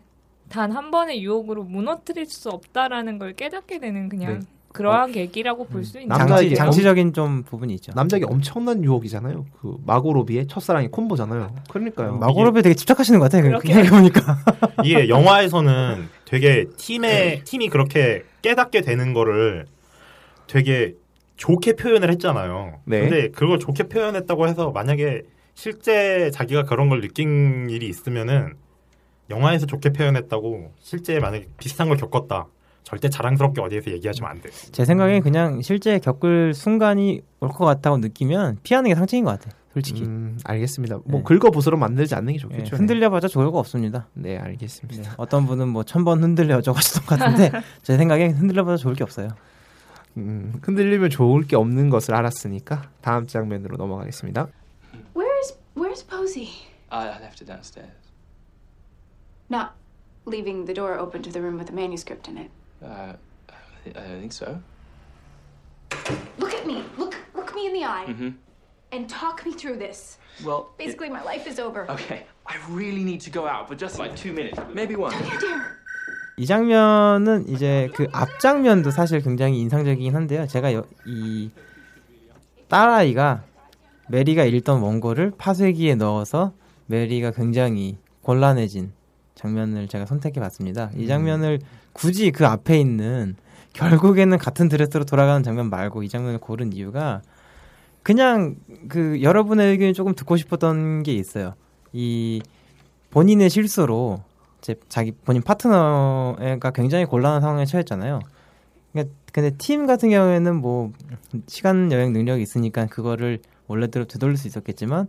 단 한 번의 유혹으로 무너뜨릴 수 없다라는 걸 깨닫게 되는 그냥 네. 그러한 계기라고 볼 수 있는 남자에게 장치, 장치적인 좀 부분이 있죠. 남자에게 엄청난 유혹이잖아요. 그 마고로비의 첫사랑이 콤보잖아요. 그러니까요. 마고로비 되게 집착하시는 것 같아요. 그렇게. 그렇게 보니까. 이게 영화에서는 되게 팀의 팀이 그렇게 깨닫게 되는 거를 되게 좋게 표현을 했잖아요. 네. 근데 그걸 좋게 표현했다고 해서 만약에 실제 자기가 그런 걸 느낀 일이 있으면은 영화에서 좋게 표현했다고 실제 만약에 비슷한 걸 겪었다. 절대 자랑스럽게 어디에서 얘기하시면 안 돼. 제 생각엔 그냥 실제 겪을 순간이 올 것 같다고 느끼면 피하는 게 상책인 것 같아. 솔직히. 음, 알겠습니다. 뭐 네. 긁어부스러 만들지 않는 게 예, 좋겠죠. 흔들려봐자 좋을 거 없습니다. 네, 알겠습니다. 네, 어떤 분은 뭐 천 번 흔들려져 가셨던 것 같은데 제 생각엔 흔들려봐도 좋을 게 없어요. 음, 흔들리면 좋을 게 없는 것을 알았으니까 다음 장면으로 넘어가겠습니다. Where's Where's Posey? I I left it downstairs. Not leaving the door open to the room with the manuscript in it. Uh, I thi- I don't think so. Look at me. Look Look me in the eye Mm-hmm. and talk me through this. Well, it- Basically, my life is over. okay. I really need to go out, but just like two minutes, maybe one. Don't you dare. 이 장면은 이제 그 앞 장면도 사실 굉장히 인상적이긴 한데요. 제가 여- 이 딸아이가 메리가 읽던 원고를 파쇄기에 넣어서 메리가 굉장히 곤란해진 장면을 제가 선택해 봤습니다. 이 장면을 굳이 그 앞에 있는 결국에는 같은 드레스로 돌아가는 장면 말고 이 장면을 고른 이유가 그냥 그 여러분의 의견이 조금 듣고 싶었던 게 있어요. 이 본인의 실수로 이제 자기 본인 파트너가 굉장히 곤란한 상황에 처했잖아요. 그러니까 근데 팀 같은 경우에는 뭐 시간 여행 능력이 있으니까 그거를 원래대로 되돌릴 수 있었겠지만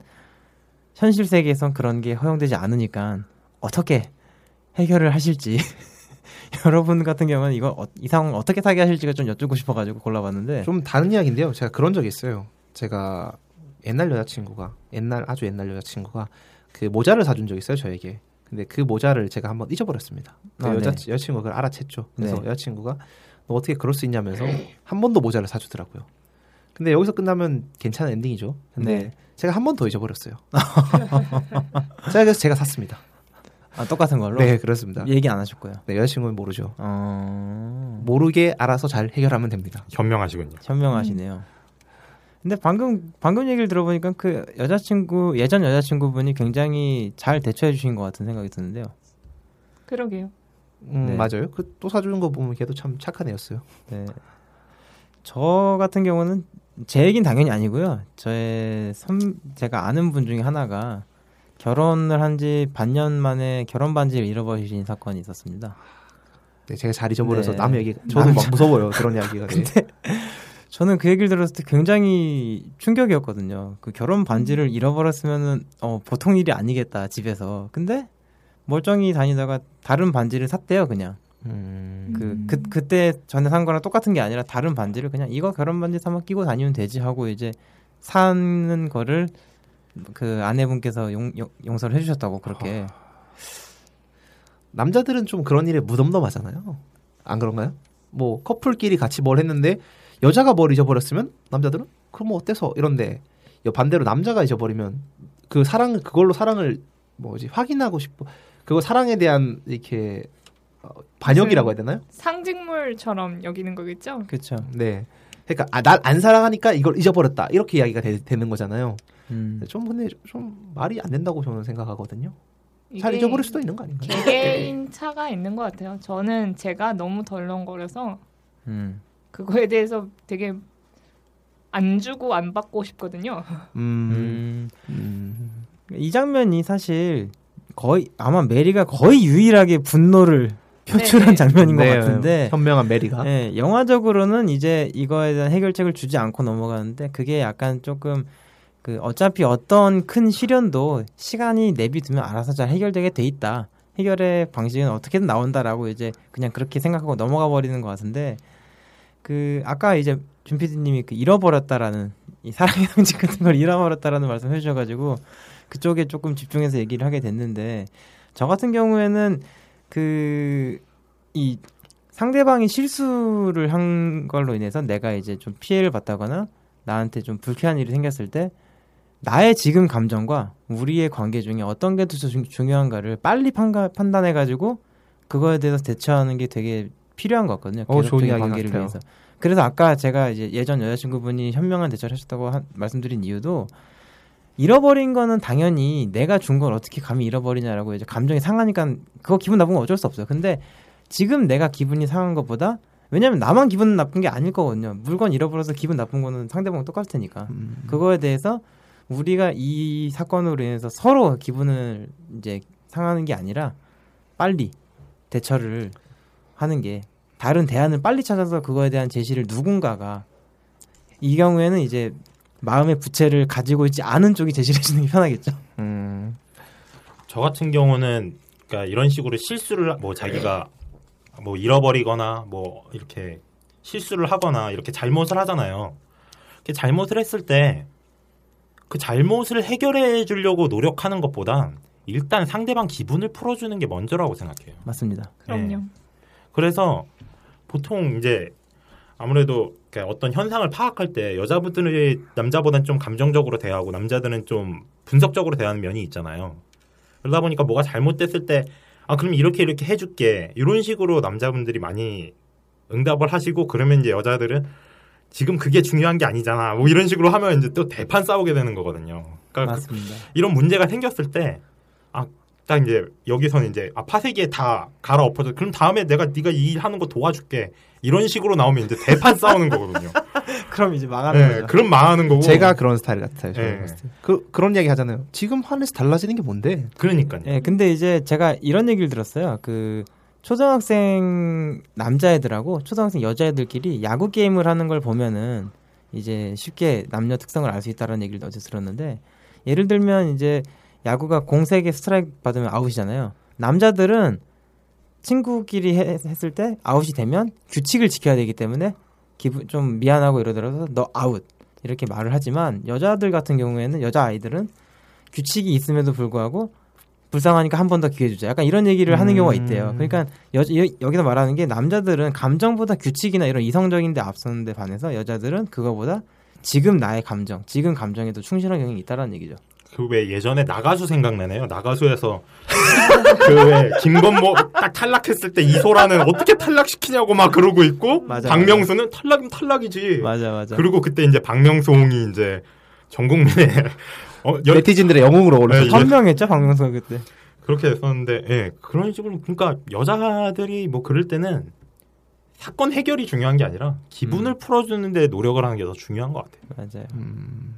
현실 세계에선 그런 게 허용되지 않으니까 어떻게 해결을 하실지 여러분 같은 경우는 이거 어, 이 상황 어떻게 타개하실지가 좀 여쭙고 싶어가지고 골라봤는데 좀 다른 이야기인데요. 제가 그런 적이 있어요. 제가 옛날 여자친구가 옛날 아주 옛날 여자친구가 그 모자를 사준 적이 있어요 저에게. 근데 그 모자를 제가 한번 잊어버렸습니다. 그 아, 여자 네. 여자친구가 그걸 알아챘죠. 그래서 네. 여자친구가 너 어떻게 그럴 수 있냐면서 한번더 모자를 사주더라고요. 근데 여기서 끝나면 괜찮은 엔딩이죠. 근데 네. 제가 한 번 더 잊어버렸어요. 제가 그래서 제가 샀습니다. 아 똑같은 걸로 네 그렇습니다. 얘기 안 하셨고요. 네 여자친구는 모르죠. 어... 모르게 알아서 잘 해결하면 됩니다. 현명하시군요. 현명하시네요. 근데 방금 방금 얘기를 들어보니까 그 여자친구 예전 여자친구분이 굉장히 잘 대처해 주신 것 같은 생각이 드는데요. 그러게요. 음, 네. 맞아요. 그 또 사주는 거 보면 걔도 참 착한 애였어요. 네. 저 같은 경우는 제 얘기는 당연히 아니고요. 저의 선 제가 아는 분 중에 하나가 결혼을 한 지 반년 만에 결혼 반지를 잃어버리신 사건이 있었습니다. 네, 제가 잘 잊어버려서 네. 남 얘기 저도 막 무서워요 그런 이야기가. 네. 근데 저는 그 얘기를 들었을 때 굉장히 충격이었거든요. 그 결혼 반지를 잃어버렸으면은 어, 보통 일이 아니겠다 집에서. 근데 멀쩡히 다니다가 다른 반지를 샀대요 그냥. 음, 그, 그 그때 전에 산 거랑 똑같은 게 아니라 다른 반지를 그냥 이거 결혼 반지 삼아 끼고 다니면 되지 하고 이제 사는 거를 그 아내분께서 용, 용, 용서를 해주셨다고 그렇게. 남자들은 좀 그런 일에 무덤덤하잖아요. 안 그런가요? 뭐 커플끼리 같이 뭘 했는데 여자가 뭘 잊어버렸으면? 남자들은? 그럼 뭐 어때서? 이런데 여 반대로 남자가 잊어버리면 그 사랑 그걸로 사랑을 뭐지 확인하고 싶어. 그거 사랑에 대한 이렇게 어, 반역이라고 해야 되나요? 상징물처럼 여기는 거겠죠? 그렇죠. 네. 그러니까 아, 날안 사랑하니까 이걸 잊어버렸다 이렇게 이야기가 되, 는 거잖아요. 음. 좀 근데 좀 말이 안 된다고 저는 생각하거든요. 잘 잊어버릴 수도 있는 거 아닌가요? 개개인 차가 있는 것 같아요. 저는 제가 너무 덜렁거려서 음. 그거에 대해서 되게 안 주고 안 받고 싶거든요. 음. 음. 이 장면이 사실 거의 아마 메리가 거의 유일하게 분노를 표출한 네. 장면인 것 네, 같은데 현명한 메리가. 네, 영화적으로는 이제 이거에 대한 해결책을 주지 않고 넘어가는데 그게 약간 조금 그 어차피 어떤 큰 시련도 시간이 내비두면 알아서 잘 해결되게 돼 있다. 해결의 방식은 어떻게든 나온다라고 이제 그냥 그렇게 생각하고 넘어가 버리는 것 같은데 그 아까 이제 준 PD님이 그 잃어버렸다라는 이 사랑의 상징 같은 걸 잃어버렸다라는 말씀 해주셔가지고 그쪽에 조금 집중해서 얘기를 하게 됐는데 저 같은 경우에는 그 이 상대방이 실수를 한 걸로 인해서 내가 이제 좀 피해를 봤다거나 나한테 좀 불쾌한 일이 생겼을 때 나의 지금 감정과 우리의 관계 중에 어떤 게 더 중요한가를 빨리 판단해 가지고 그거에 대해서 대처하는 게 되게 필요한 것 같거든요. 어, 좋은 이야기 관계를 같아요. 위해서. 그래서 아까 제가 이제 예전 여자친구분이 현명한 대처를 하셨다고 한- 말씀드린 이유도 잃어버린 거는 당연히 내가 준 걸 어떻게 감히 잃어버리냐라고 이제 감정이 상하니까 그거 기분 나쁜 건 어쩔 수 없어요. 근데 지금 내가 기분이 상한 것보다 왜냐면 나만 기분 나쁜 게 아닐 거거든요. 물건 잃어버려서 기분 나쁜 거는 상대방 똑같을 테니까. 음. 그거에 대해서 우리가 이 사건으로 인해서 서로 기분을 이제 상하는 게 아니라 빨리 대처를 하는 게 다른 대안을 빨리 찾아서 그거에 대한 제시를 누군가가 이 경우에는 이제 마음의 부채를 가지고 있지 않은 쪽이 제시를 해주는 게 편하겠죠. 음. 저 같은 경우는 그러니까 이런 식으로 실수를 뭐 자기가 뭐 잃어버리거나 뭐 이렇게 실수를 하거나 이렇게 잘못을 하잖아요. 이렇게 잘못을 했을 때 그 잘못을 해결해 주려고 노력하는 것보다 일단 상대방 기분을 풀어주는 게 먼저라고 생각해요. 맞습니다. 그럼요. 네. 그래서 보통 이제 아무래도 어떤 현상을 파악할 때 여자분들은 남자보다는 좀 감정적으로 대하고 남자들은 좀 분석적으로 대하는 면이 있잖아요. 그러다 보니까 뭐가 잘못됐을 때 아 그럼 이렇게 이렇게 해줄게 이런 식으로 남자분들이 많이 응답을 하시고 그러면 이제 여자들은 지금 그게 중요한 게 아니잖아 뭐 이런 식으로 하면 이제 또 대판 싸우게 되는 거거든요. 그러니까 그- 맞습니다. 이런 문제가 생겼을 때, 아, 딱 이제 여기서는 이제 아 파쇄기에 다 갈아 엎어져. 그럼 다음에 내가 네가 이 일 하는 거 도와줄게. 이런 식으로 나오면 이제 대판 싸우는 거거든요. 그럼 이제 망하는 네, 거죠. 그럼 망하는 거고. 제가 그런 스타일 같아요. 저는 예. 봤을 때. 그 그런 얘기 하잖아요. 지금 하늘에서 달라지는 게 뭔데? 그러니까요. 예, 근데 이제 제가 이런 얘기를 들었어요. 그 초등학생 남자애들하고 초등학생 여자애들끼리 야구 게임을 하는 걸 보면은 이제 쉽게 남녀 특성을 알 수 있다는 얘기를 어제 들었는데 예를 들면 이제 야구가 공 세 개 스트라이크 받으면 아웃이잖아요. 남자들은 친구끼리 해- 했을 때 아웃이 되면 규칙을 지켜야 되기 때문에 기분 좀 미안하고 이러더라도 너 아웃 이렇게 말을 하지만 여자들 같은 경우에는 여자 아이들은 규칙이 있음에도 불구하고 불쌍하니까 한 번 더 기회 주자. 약간 이런 얘기를 하는 음. 경우가 있대요. 그러니까 여, 여, 여기서 말하는 게 남자들은 감정보다 규칙이나 이런 이성적인 데 앞서는 데 반해서 여자들은 그거보다 지금 나의 감정, 지금 감정에 더 충실한 경향이 있다라는 얘기죠. 그왜 예전에 나가수 생각나네요. 나가수에서 그왜 김건모 딱 탈락했을 때 이소라는 어떻게 탈락시키냐고 막 그러고 있고 맞아, 박명수는 탈락이면 탈락이지. 맞아, 맞아. 그리고 그때 이제 박명수홍이 이제 전 국민의 어, 연- 네티즌들의 영웅으로 네, 올랐죠. 예. 현명했죠 박명수가 그때. 그렇게 됐었는데 예 그런 식으로 그러니까 여자들이 뭐 그럴 때는 사건 해결이 중요한 게 아니라 기분을 풀어주는데 노력을 하는 게 더 중요한 것 같아요. 맞아요. 음,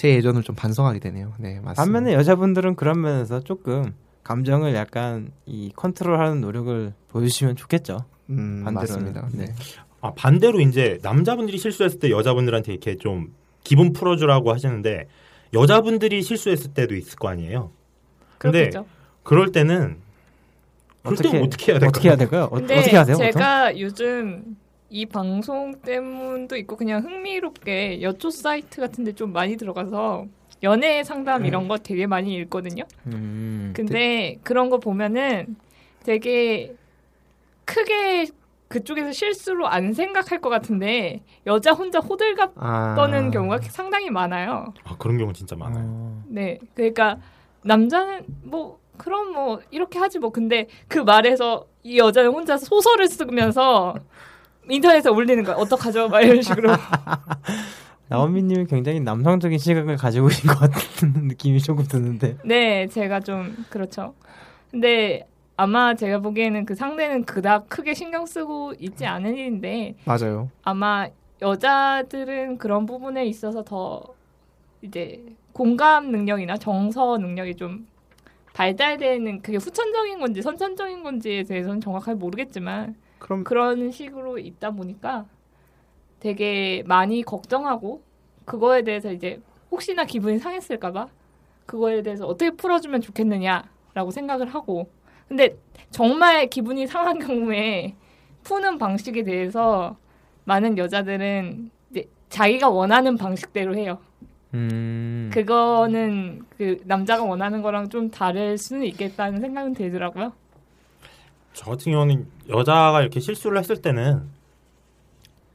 제 예전을 좀 반성하게 되네요. 네, 맞습니다. 반면에 여자분들은 그런 면에서 조금 감정을 약간 이 컨트롤하는 노력을 보여주시면 좋겠죠. 음, 반대로는. 맞습니다. 네. 네. 아 반대로 이제 남자분들이 실수했을 때 여자분들한테 이렇게 좀 기분 풀어주라고 하시는데 여자분들이 실수했을 때도 있을 거 아니에요. 근데 그렇겠죠. 그럴 때는 그럴 때는 어떻게 해야 될까요? 어떻게 해야 될까요? 어, 근데 어떻게 하세요? 보통? 제가 요즘 이 방송 때문도 있고 그냥 흥미롭게 여초 사이트 같은데 좀 많이 들어가서 연애 상담 이런 거 되게 많이 읽거든요. 음, 근데 그런 거 보면은 되게 크게 그쪽에서 실수로 안 생각할 것 같은데 여자 혼자 호들갑 아, 떠는 경우가 상당히 많아요. 아 그런 경우 진짜 많아요. 어, 네, 그러니까 남자는 뭐 그럼 뭐 이렇게 하지 뭐 근데 그 말에서 이 여자는 혼자 소설을 쓰면서 인터넷에 올리는 거야. 어떡하죠? 막 이런 식으로. 나원미님이 굉장히 남성적인 시각을 가지고 있는 것 같은 느낌이 조금 드는데. 네, 제가 좀 그렇죠. 근데 아마 제가 보기에는 그 상대는 그닥 크게 신경 쓰고 있지 않은 일인데 맞아요. 아마 여자들은 그런 부분에 있어서 더 이제 공감 능력이나 정서 능력이 좀 발달되는 그게 후천적인 건지 선천적인 건지에 대해서는 정확하게 모르겠지만 그럼 그런 식으로 있다 보니까 되게 많이 걱정하고 그거에 대해서 이제 혹시나 기분이 상했을까봐 그거에 대해서 어떻게 풀어주면 좋겠느냐라고 생각을 하고 근데 정말 기분이 상한 경우에 푸는 방식에 대해서 많은 여자들은 자기가 원하는 방식대로 해요. 음. 그거는 그 남자가 원하는 거랑 좀 다를 수는 있겠다는 생각은 들더라고요. 저 같은 경우는 여자가 이렇게 실수를 했을 때는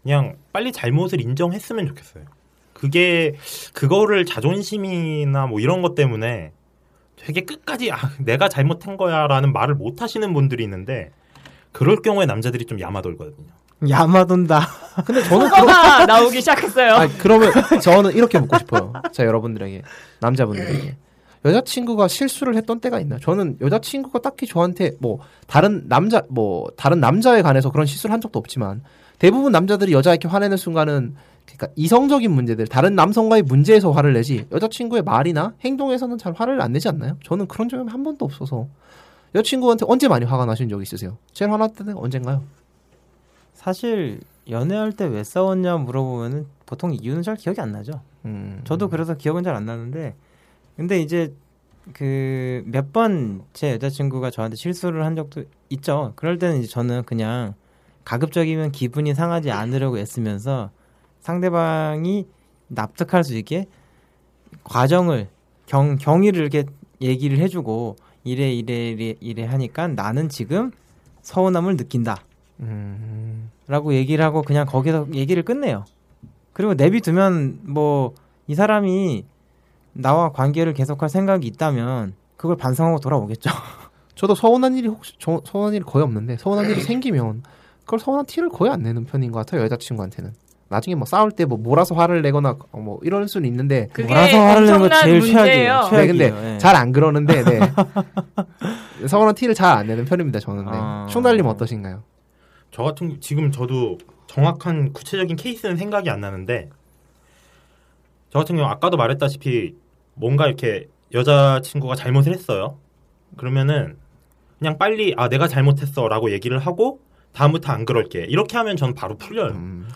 그냥 빨리 잘못을 인정했으면 좋겠어요. 그게 그거를 자존심이나 뭐 이런 것 때문에 되게 끝까지 아 내가 잘못한 거야라는 말을 못 하시는 분들이 있는데 그럴 경우에 남자들이 좀 야마돌거든요. 야마돈다. 근데 저는 그거가 나오기 시작했어요. 아니, 그러면 저는 이렇게 묻고 싶어요. 자, 여러분들에게. 남자분들에게. 여자친구가 실수를 했던 때가 있나? 저는 여자친구가 딱히 저한테 뭐 다른 남자 뭐 다른 남자에 관해서 그런 실수를 한 적도 없지만 대부분 남자들이 여자에게 화내는 순간은 그러니까 이성적인 문제들 다른 남성과의 문제에서 화를 내지 여자친구의 말이나 행동에서는 잘 화를 안 내지 않나요? 저는 그런 적이 한 번도 없어서 여자친구한테 언제 많이 화가 나신 적 있으세요? 제일 화났을 때는 언젠가요? 사실 연애할 때 왜 싸웠냐 물어보면은 보통 이유는 잘 기억이 안 나죠. 음, 저도 그래서 기억은 잘 안 나는데 근데 이제 그 몇 번 제 여자친구가 저한테 실수를 한 적도 있죠. 그럴 때는 이제 저는 그냥 가급적이면 기분이 상하지 않으려고 애쓰면서 상대방이 납득할 수 있게 과정을 경 경위를 이렇게 얘기를 해주고 이래 이래 이래 이래 하니까 나는 지금 서운함을 느낀다. 음, 라고 얘기를 하고 그냥 거기서 얘기를 끝내요. 그리고 내비두면 뭐 이 사람이 나와 관계를 계속할 생각이 있다면 그걸 반성하고 돌아오겠죠. 저도 서운한 일이 혹시 저, 서운한 일이 거의 없는데 서운한 일이 생기면 그걸 서운한 티를 거의 안 내는 편인 것 같아요 여자친구한테는 나중에 뭐 싸울 때 뭐 몰아서 화를 내거나 어, 뭐 이럴 수는 있는데 그게 몰아서 화를 내는 거 제일 문제예요. 최악이에요. 네, 근데 최악이에요. 예. 잘안 그러는데 네. 서운한 티를 잘 안 내는 편입니다. 저는. 네. 아. 충달님 어떠신가요? 저 같은 지금 저도 정확한 구체적인 케이스는 생각이 안 나는데 저 같은 경우 아까도 말했다시피 뭔가 이렇게 여자친구가 잘못을 했어요. 그러면은 그냥 빨리 아 내가 잘못했어라고 얘기를 하고 다음부터 안 그럴게 이렇게 하면 전 바로 풀려요.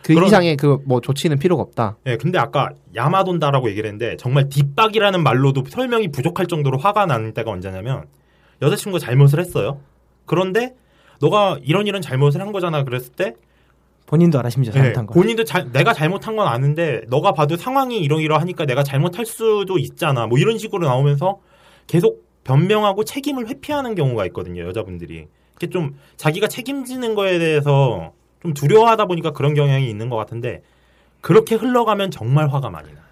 그 그런- 이상의 그 뭐 조치는 필요가 없다. 예, 근데 아까 야마돈다라고 얘기를 했는데 정말 뒷박이라는 말로도 설명이 부족할 정도로 화가 나는 때가 언제냐면 여자친구가 잘못을 했어요. 그런데 너가 이런 이런 잘못을 한 거잖아 그랬을 때 본인도 알아 심지어 예, 잘못한 거. 본인도 잘- 내가 잘못한 건 아는데 너가 봐도 상황이 이러이러하니까 내가 잘못할 수도 있잖아. 뭐 이런 식으로 나오면서 계속 변명하고 책임을 회피하는 경우가 있거든요. 여자분들이. 이렇게 좀 자기가 책임지는 거에 대해서 좀 두려워하다 보니까 그런 경향이 있는 것 같은데 그렇게 흘러가면 정말 화가 많이 나요.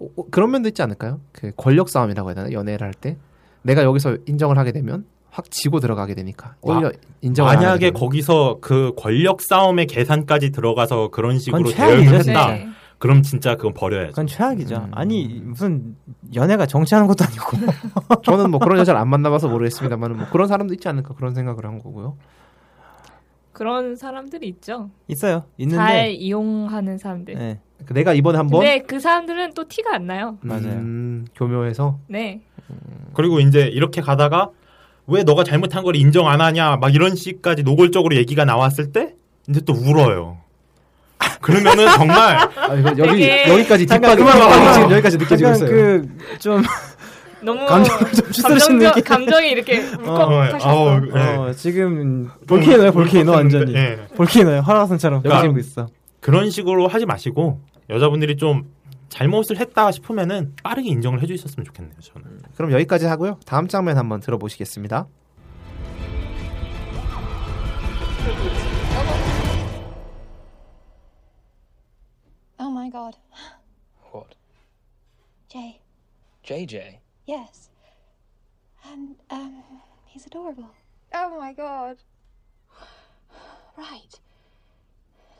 어, 어, 그런 면도 있지 않을까요? 그 권력 싸움이라고 해야 되나? 연애를 할 때 내가 여기서 인정을 하게 되면 확 지고 들어가게 되니까 오히려 하게 만약에. 거기서 그 권력 싸움의 계산까지 들어가서 그런 식으로 대응을 했다. 진짜. 그럼 진짜 그건 버려야죠. 그건 최악이죠. 아니 무슨 연애가 정치하는 것도 아니고. 저는 뭐 그런 여자를 안 만나봐서 모르겠습니다만 뭐 그런 사람도 있지 않을까 그런 생각을 한 거고요. 그런 사람들이 있죠. 있어요. 잘 있는데 이용하는 사람들. 네. 그 내가 이번에 한번 근데 그 사람들은 또 티가 안 나요. 음, 교묘해서 네. 그리고 이제 이렇게 가다가 왜 너가 잘못한 걸 인정 안 하냐 막 이런 식까지 노골적으로 얘기가 나왔을 때 이제 또 울어요. 그러면은 정말 아, 이거 여기 되게- 여기까지 봐. 지금 여기까지 느껴지고 있어요. 그좀 너무 감정을 좀 느낌. 감정이 이렇게 울컥하셨어. 어, 지금 볼케이노야 볼케이노 완전히. 예. 볼케이노야 화라산처럼 그러니까 터지고 있어. 그런 식으로 하지 마시고 여자분들이 좀 잘못을 했다 싶으면은 빠르게 인정을 해주셨으면 좋겠네요. 저는. 그럼 여기까지 하고요. 다음 장면 한번 들어보시겠습니다. Oh my god. What? Jay. JJ? Yes. And, um, he's adorable. Oh my god. Right.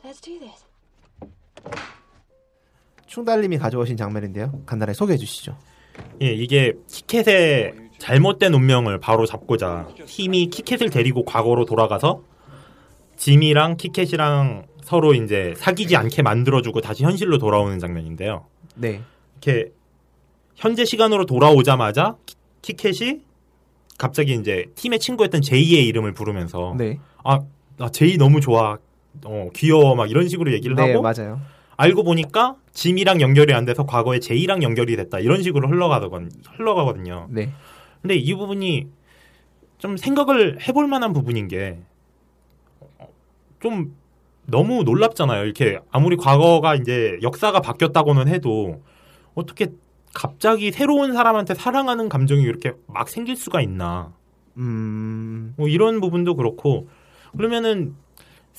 Let's do this. 충달님이 가져오신 장면인데요. 간단하게 소개해 주시죠. 예, 이게 키켓의 잘못된 운명을 바로 잡고자 팀이 키켓을 데리고 과거로 돌아가서 짐이랑 키켓이랑 서로 이제 사귀지 않게 만들어주고 다시 현실로 돌아오는 장면인데요. 네. 이렇게 현재 시간으로 돌아오자마자 키- 키켓이 갑자기 이제 팀의 친구였던 제이의 이름을 부르면서 네. 아, 나 제이 너무 좋아, 어, 귀여워 막 이런 식으로 얘기를 네, 하고 맞아요. 알고 보니까 짐이랑 연결이 안 돼서 과거에 제이랑 연결이 됐다 이런 식으로 흘러가거든 흘러가거든요. 네. 근데 이 부분이 좀 생각을 해볼 만한 부분인 게 좀 너무 놀랍잖아요. 이렇게 아무리 과거가 이제 역사가 바뀌었다고는 해도 어떻게 갑자기 새로운 사람한테 사랑하는 감정이 이렇게 막 생길 수가 있나? 음, 뭐 이런 부분도 그렇고 그러면은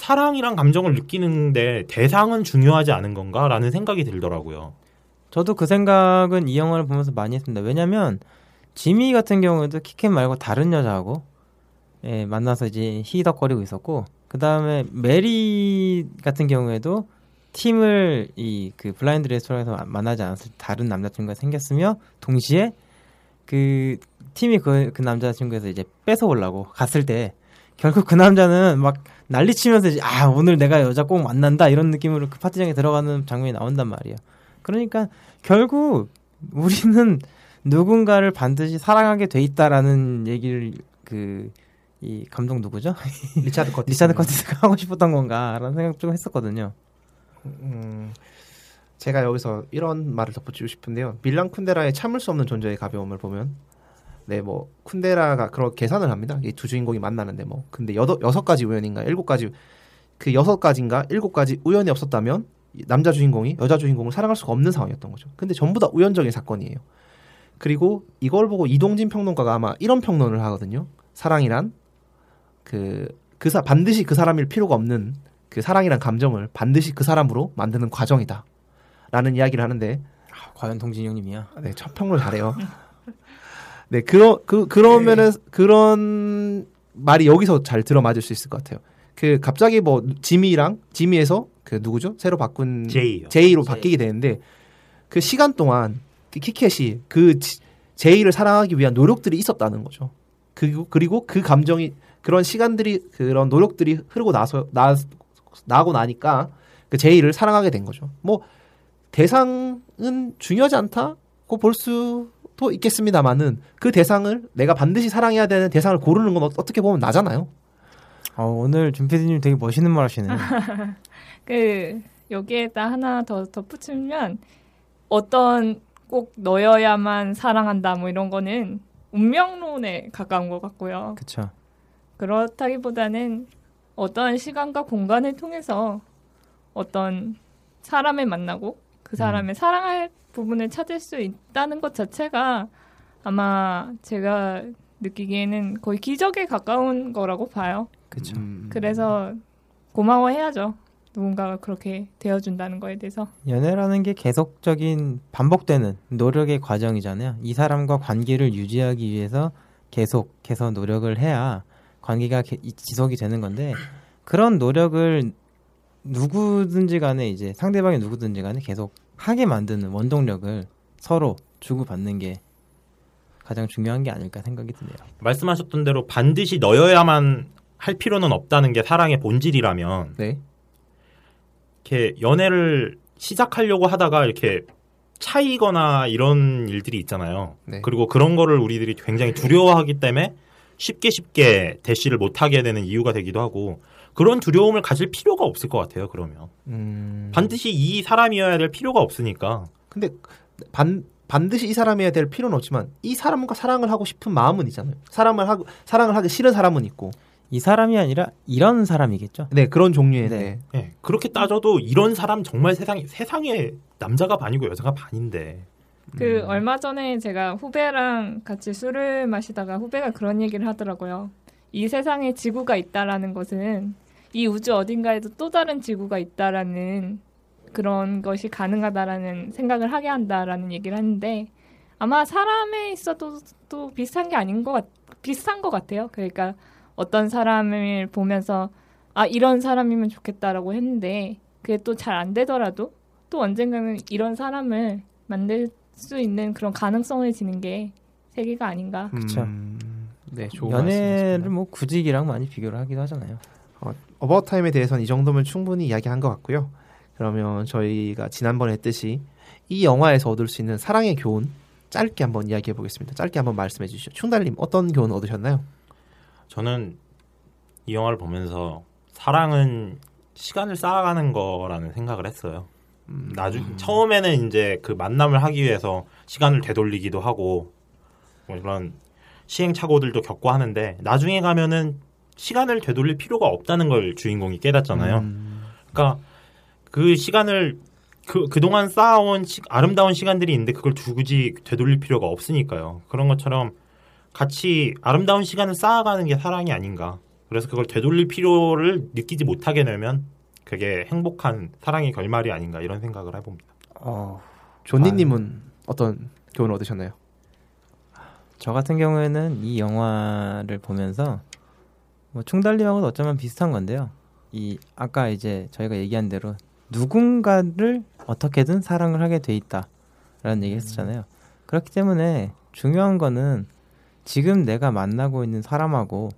사랑이랑 감정을 느끼는데 대상은 중요하지 않은 건가라는 생각이 들더라고요. 저도 그 생각은 이 영화를 보면서 많이 했습니다. 왜냐면 지미 같은 경우에도 키켓 말고 다른 여자하고 예, 만나서 이제 히덕거리고 있었고 그 다음에 메리 같은 경우에도 팀을 이 그 블라인드 레스토랑에서 만나지 않았을 때 다른 남자친구가 생겼으며 동시에 그 팀이 그, 그 남자친구에서 이제 뺏어오려고 갔을 때 결국 그 남자는 막 난리치면서 이제 아 오늘 내가 여자 꼭 만난다 이런 느낌으로 그 파티장에 들어가는 장면이 나온단 말이에요. 그러니까 결국 우리는 누군가를 반드시 사랑하게 돼 있다라는 얘기를 그 이 감독 누구죠? 리차드 커티스. 리차드 커티스가 하고 싶었던 건가라는 생각 좀 했었거든요. 음, 제가 여기서 이런 말을 덧붙이고 싶은데요. 밀란 쿤데라의 참을 수 없는 존재의 가벼움을 보면 네, 뭐 쿤데라가 그런 계산을 합니다. 이 두 주인공이 만나는데 뭐 근데 여덟 여섯 가지 우연인가 일곱 가지 그 여섯 가지인가 일곱 가지 우연이 없었다면 이 남자 주인공이 여자 주인공을 사랑할 수가 없는 상황이었던 거죠. 근데 전부 다 우연적인 사건이에요. 그리고 이걸 보고 이동진 평론가가 아마 이런 평론을 하거든요. 사랑이란 그 그사 반드시 그 사람일 필요가 없는 그 사랑이란 감정을 반드시 그 사람으로 만드는 과정이다. 라는 이야기를 하는데 아, 과연 동진이 형님이야. 네, 첫 평을 잘해요. 네, 그러 그 그러면은 그런 말이 여기서 잘 들어맞을 수 있을 것 같아요. 그 갑자기 뭐 지미랑 지미에서 그 누구죠? 새로 바꾼 제이요. 제이로 바뀌게 되는데 그 시간 동안 그 키켓이 그 지- 제이를 사랑하기 위한 노력들이 있었다는 거죠. 그, 그리고 그 감정이 그런 시간들이 그런 노력들이 흐르고 나서 나 나고 나니까 그 제이를 사랑하게 된 거죠. 뭐 대상은 중요하지 않다고 볼수 도 있겠습니다만은 그 대상을 내가 반드시 사랑해야 되는 대상을 고르는 건 어- 어떻게 보면 나잖아요. 어, 오늘 준피디님 되게 멋있는 말 하시네요. 그 여기에다 하나 더 덧붙이면 어떤 꼭 너여야만 사랑한다 뭐 이런 거는 운명론에 가까운 것 같고요. 그쵸. 그렇다기보다는 어떤 시간과 공간을 통해서 어떤 사람을 만나고 그 사람의 사랑할 부분을 찾을 수 있다는 것 자체가 아마 제가 느끼기에는 거의 기적에 가까운 거라고 봐요. 그쵸. 그래서 고마워해야죠. 누군가가 그렇게 되어준다는 거에 대해서. 연애라는 게 계속적인 반복되는 노력의 과정이잖아요. 이 사람과 관계를 유지하기 위해서 계속해서 노력을 해야 관계가 지속이 되는 건데 그런 노력을 누구든지 간에 이제 상대방이 누구든지 간에 계속 하게 만드는 원동력을 서로 주고받는 게 가장 중요한 게 아닐까 생각이 드네요. 말씀하셨던 대로 반드시 너여야만 할 필요는 없다는 게 사랑의 본질이라면 네. 이렇게 연애를 시작하려고 하다가 이렇게 차이거나 이런 일들이 있잖아요. 네. 그리고 그런 거를 우리들이 굉장히 두려워하기 때문에 쉽게 쉽게 대시를 못 하게 되는 이유가 되기도 하고 그런 두려움을 가질 필요가 없을 것 같아요. 그러면 음. 반드시 이 사람이어야 될 필요가 없으니까 근데 반 반드시 이 사람이어야 될 필요는 없지만 이 사람과 사랑을 하고 싶은 마음은 있잖아요. 사람을 하고 사랑을 하기 싫은 사람은 있고. 이 사람이 아니라 이런 사람이겠죠. 네 그런 종류의 네. 예, 그렇게 따져도 이런 사람 정말 세상 세상에 남자가 반이고 여자가 반인데 그 얼마 전에 제가 후배랑 같이 술을 마시다가 후배가 그런 얘기를 하더라고요. 이 세상에 지구가 있다라는 것은 이 우주 어딘가에도 또 다른 지구가 있다라는 그런 것이 가능하다라는 생각을 하게 한다라는 얘기를 하는데 아마 사람에 있어도 또 비슷한 게 아닌 것 같, 비슷한 것 같아요. 그러니까 어떤 사람을 보면서 아 이런 사람이면 좋겠다라고 했는데 그게 또 잘 안 되더라도 또 언젠가는 이런 사람을 만들 수 있는 그런 가능성을 지는 게 세계가 아닌가. 그쵸. 네, 좋 은 연애를. 뭐 구직이랑 많이 비교를 하기도 하잖아요. 어, 어바웃 타임에 대해서는 이 정도면 충분히 이야기한 것 같고요. 그러면 저희가 지난번에 했듯이 이 영화에서 얻을 수 있는 사랑의 교훈 짧게 한번 이야기해 보겠습니다. 짧게 한번 말씀해 주시죠. 충달님 어떤 교훈 얻으셨나요? 저는 이 영화를 보면서 사랑은 시간을 쌓아가는 거라는 생각을 했어요. 나중 처음에는 이제 그 만남을 하기 위해서 시간을 되돌리기도 하고 뭐 이런 시행착오들도 겪고 하는데 나중에 가면은 시간을 되돌릴 필요가 없다는 걸 주인공이 깨닫잖아요. 그러니까 그 시간을 그 그동안 쌓아온 시- 아름다운 시간들이 있는데 그걸 굳이 되돌릴 필요가 없으니까요. 그런 것처럼 같이 아름다운 시간을 쌓아가는 게 사랑이 아닌가. 그래서 그걸 되돌릴 필요를 느끼지 못하게 되면 그게 행복한 사랑의 결말이 아닌가 이런 생각을 해봅니다. 어, 존니님은 어떤 교훈 얻으셨나요? 저 같은 경우에는 이 영화를 보면서 뭐 충달님하고도 어쩌면 비슷한 건데요. 이 아까 이제 저희가 얘기한 대로 누군가를 어떻게든 사랑을 하게 돼 있다라는 얘기 했었잖아요. 그렇기 때문에 중요한 거는 지금 내가 만나고 있는 사람하고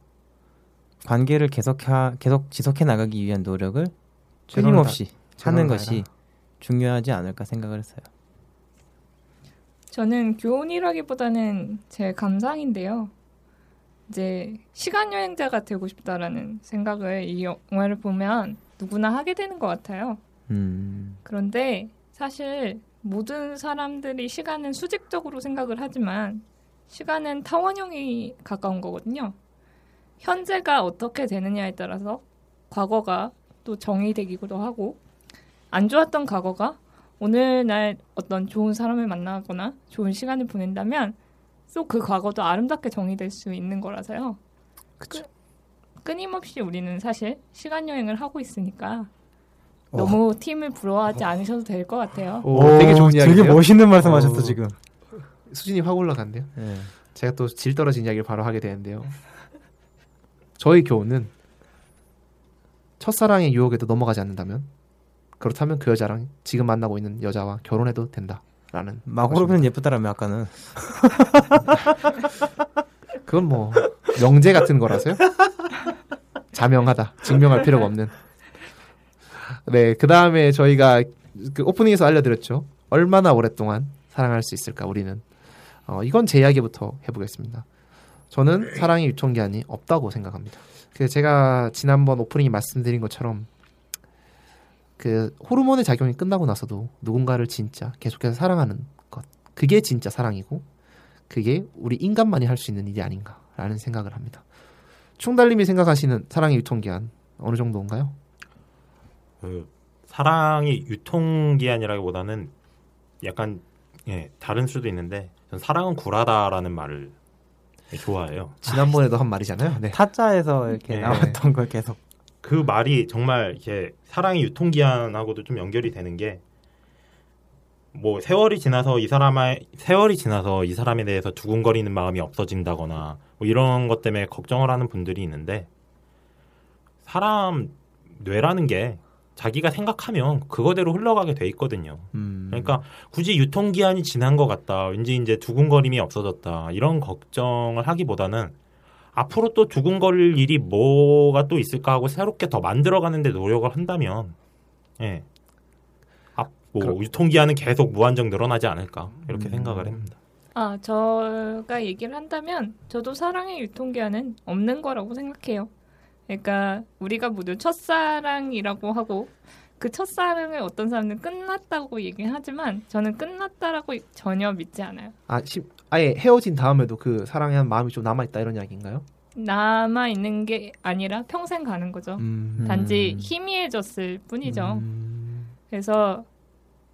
관계를 계속 계속 지속해 나가기 위한 노력을 끊임없이 하는 것이 다해라. 중요하지 않을까 생각을 했어요. 저는 교훈이라기보다는 제 감상인데요. 이제 시간 여행자가 되고 싶다라는 생각을 이 영화를 보면 누구나 하게 되는 것 같아요. 음, 그런데 사실 모든 사람들이 시간은 수직적으로 생각을 하지만 시간은 타원형이 가까운 거거든요. 현재가 어떻게 되느냐에 따라서 과거가 또 정의되기도 하고 안 좋았던 과거가 오늘날 어떤 좋은 사람을 만나거나 좋은 시간을 보낸다면 또 그 과거도 아름답게 정의될 수 있는 거라서요. 그쵸. 끄- 끊임없이 우리는 사실 시간 여행을 하고 있으니까 어. 너무 팀을 부러워하지 않으셔도 될 것 같아요. 오, 되게 좋은 이야기예요. 되게 멋있는 말씀하셨어 어. 지금. 수준이 확 올라간대요. 네. 제가 또 질 떨어진 이야기를 바로 하게 되는데요. 저희 교훈은 첫사랑의 유혹에도 넘어가지 않는다면 그렇다면 그 여자랑 지금 만나고 있는 여자와 결혼해도 된다라는 마고로는 예쁘다라며 아까는. 그건 뭐 명제 같은 거라서요. 자명하다. 증명할 필요가 없는. 네, 그 다음에 저희가 그 오프닝에서 알려드렸죠. 얼마나 오랫동안 사랑할 수 있을까 우리는. 어, 이건 제 이야기부터 해보겠습니다. 저는 사랑의 유통기한이 없다고 생각합니다. 그 제가 지난번 오프닝에 말씀드린 것처럼 그 호르몬의 작용이 끝나고 나서도 누군가를 진짜 계속해서 사랑하는 것 그게 진짜 사랑이고 그게 우리 인간만이 할 수 있는 일이 아닌가라는 생각을 합니다. 충달님이 생각하시는 사랑의 유통기한 어느 정도인가요? 그 사랑이 유통기한이라기보다는 약간 예, 다른 수도 있는데 전 사랑은 굴하다라는 말을 좋아해요. 지난번에도 한 말이잖아요. 네. 타짜에서 이렇게 네. 나왔던 걸 계속 그 말이 정말 이렇게 사랑의 유통기한하고도 좀 연결이 되는 게 뭐 세월이 지나서 이 사람의 세월이 지나서 이 사람에 대해서 두근거리는 마음이 없어진다거나 뭐 이런 것 때문에 걱정을 하는 분들이 있는데 사람 뇌라는 게 자기가 생각하면 그거대로 흘러가게 돼 있거든요. 음. 그러니까 굳이 유통기한이 지난 것 같다. 왠지 이제 두근거림이 없어졌다. 이런 걱정을 하기보다는 앞으로 또 두근거릴 일이 뭐가 또 있을까 하고 새롭게 더 만들어가는데 노력을 한다면, 예. 앞, 뭐, 그럼- 유통기한은 계속 무한정 늘어나지 않을까. 이렇게 음. 생각을 합니다. 아, 제가 얘기를 한다면 저도 사랑의 유통기한은 없는 거라고 생각해요. 그러니까 우리가 모두 첫사랑이라고 하고 그 첫사랑을 어떤 사람들은 끝났다고 얘기하지만 저는 끝났다라고 전혀 믿지 않아요. 아, 시, 아예 헤어진 다음에도 그 사랑에 한 마음이 좀 남아 있다 이런 이야기인가요? 남아 있는 게 아니라 평생 가는 거죠. 음. 단지 희미해졌을 뿐이죠. 음. 그래서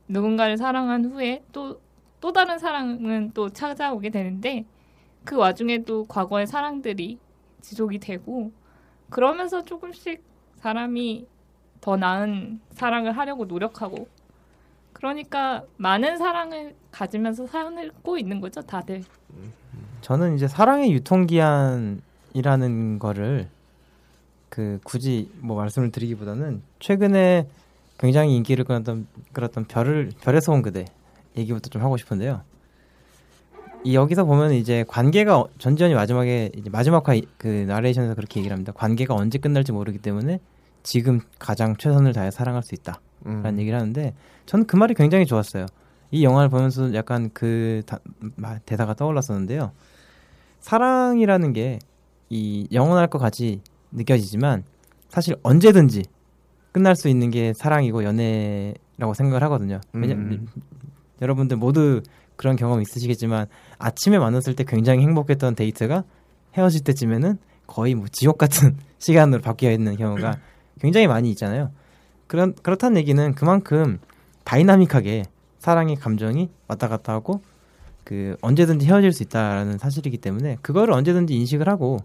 누군가를 사랑한 후에 또, 또 다른 사랑은 또 찾아오게 되는데 그 와중에도 과거의 사랑들이 지속이 되고 그러면서 조금씩 사람이 더 나은 사랑을 하려고 노력하고 그러니까 많은 사랑을 가지면서 살고 있는 거죠, 다들. 저는 이제 사랑의 유통기한이라는 거를 그 굳이 뭐 말씀을 드리기보다는 최근에 굉장히 인기를 끌었던 끌었던 별을 별에서 온 그대 얘기부터 좀 하고 싶은데요. 이 여기서 보면 이제 관계가 어- 전지현이 마지막에 이제 마지막 화그 나레이션에서 그렇게 얘기를 합니다. 관계가 언제 끝날지 모르기 때문에 지금 가장 최선을 다해 사랑할 수 있다. 음. 라는 얘기를 하는데 저는 그 말이 굉장히 좋았어요. 이 영화를 보면서 약간 그 다- 마- 대사가 떠올랐었는데요. 사랑이라는 게 이 영원할 것 같이 느껴지지만 사실 언제든지 끝날 수 있는 게 사랑이고 연애라고 생각을 하거든요. 왜냐 음. 여러분들 모두 그런 경험 있으시겠지만 아침에 만났을 때 굉장히 행복했던 데이트가 헤어질 때쯤에는 거의 뭐 지옥 같은 시간으로 바뀌어 있는 경우가 굉장히 많이 있잖아요. 그런 그렇다는 얘기는 그만큼 다이나믹하게 사랑의 감정이 왔다 갔다 하고 그 언제든지 헤어질 수 있다라는 사실이기 때문에 그거를 언제든지 인식을 하고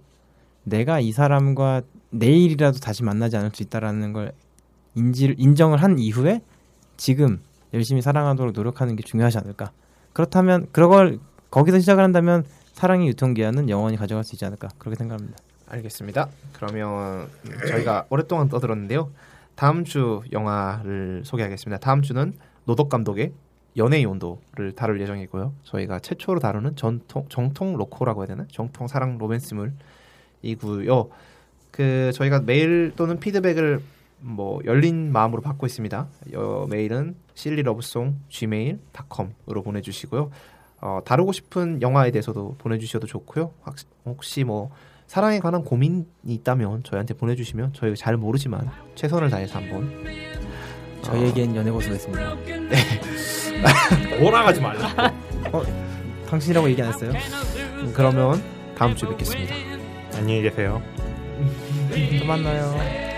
내가 이 사람과 내일이라도 다시 만나지 않을 수 있다라는 걸 인지 인정을 한 이후에 지금 열심히 사랑하도록 노력하는 게 중요하지 않을까. 그렇다면 그걸 거기서 시작을 한다면 사랑의 유통기한은 영원히 가져갈 수 있지 않을까 그렇게 생각합니다. 알겠습니다. 그러면 음, 저희가 오랫동안 떠들었는데요. 다음 주 영화를 소개하겠습니다. 다음 주는 노덕 감독의 연애의 온도를 다룰 예정이고요. 저희가 최초로 다루는 전통 정통 로코라고 해야 되나? 정통 사랑 로맨스물이고요. 그 저희가 메일 또는 피드백을 뭐 열린 마음으로 받고 있습니다. 어, 메일은 실리러브송 gmail.com으로 보내주시고요. 어, 다루고 싶은 영화에 대해서도 보내주셔도 좋고요. 확- 혹시 뭐 사랑에 관한 고민이 있다면 저희한테 보내주시면 저희가 잘 모르지만 최선을 다해서 한번 저희에겐 아. 연애 고수가 있습니다. 네. 몰아가지 말라. 어, 당신이라고 얘기 안 했어요? 음, 그러면 다음 주에 뵙겠습니다. 안녕히 계세요. 음, 또 만나요.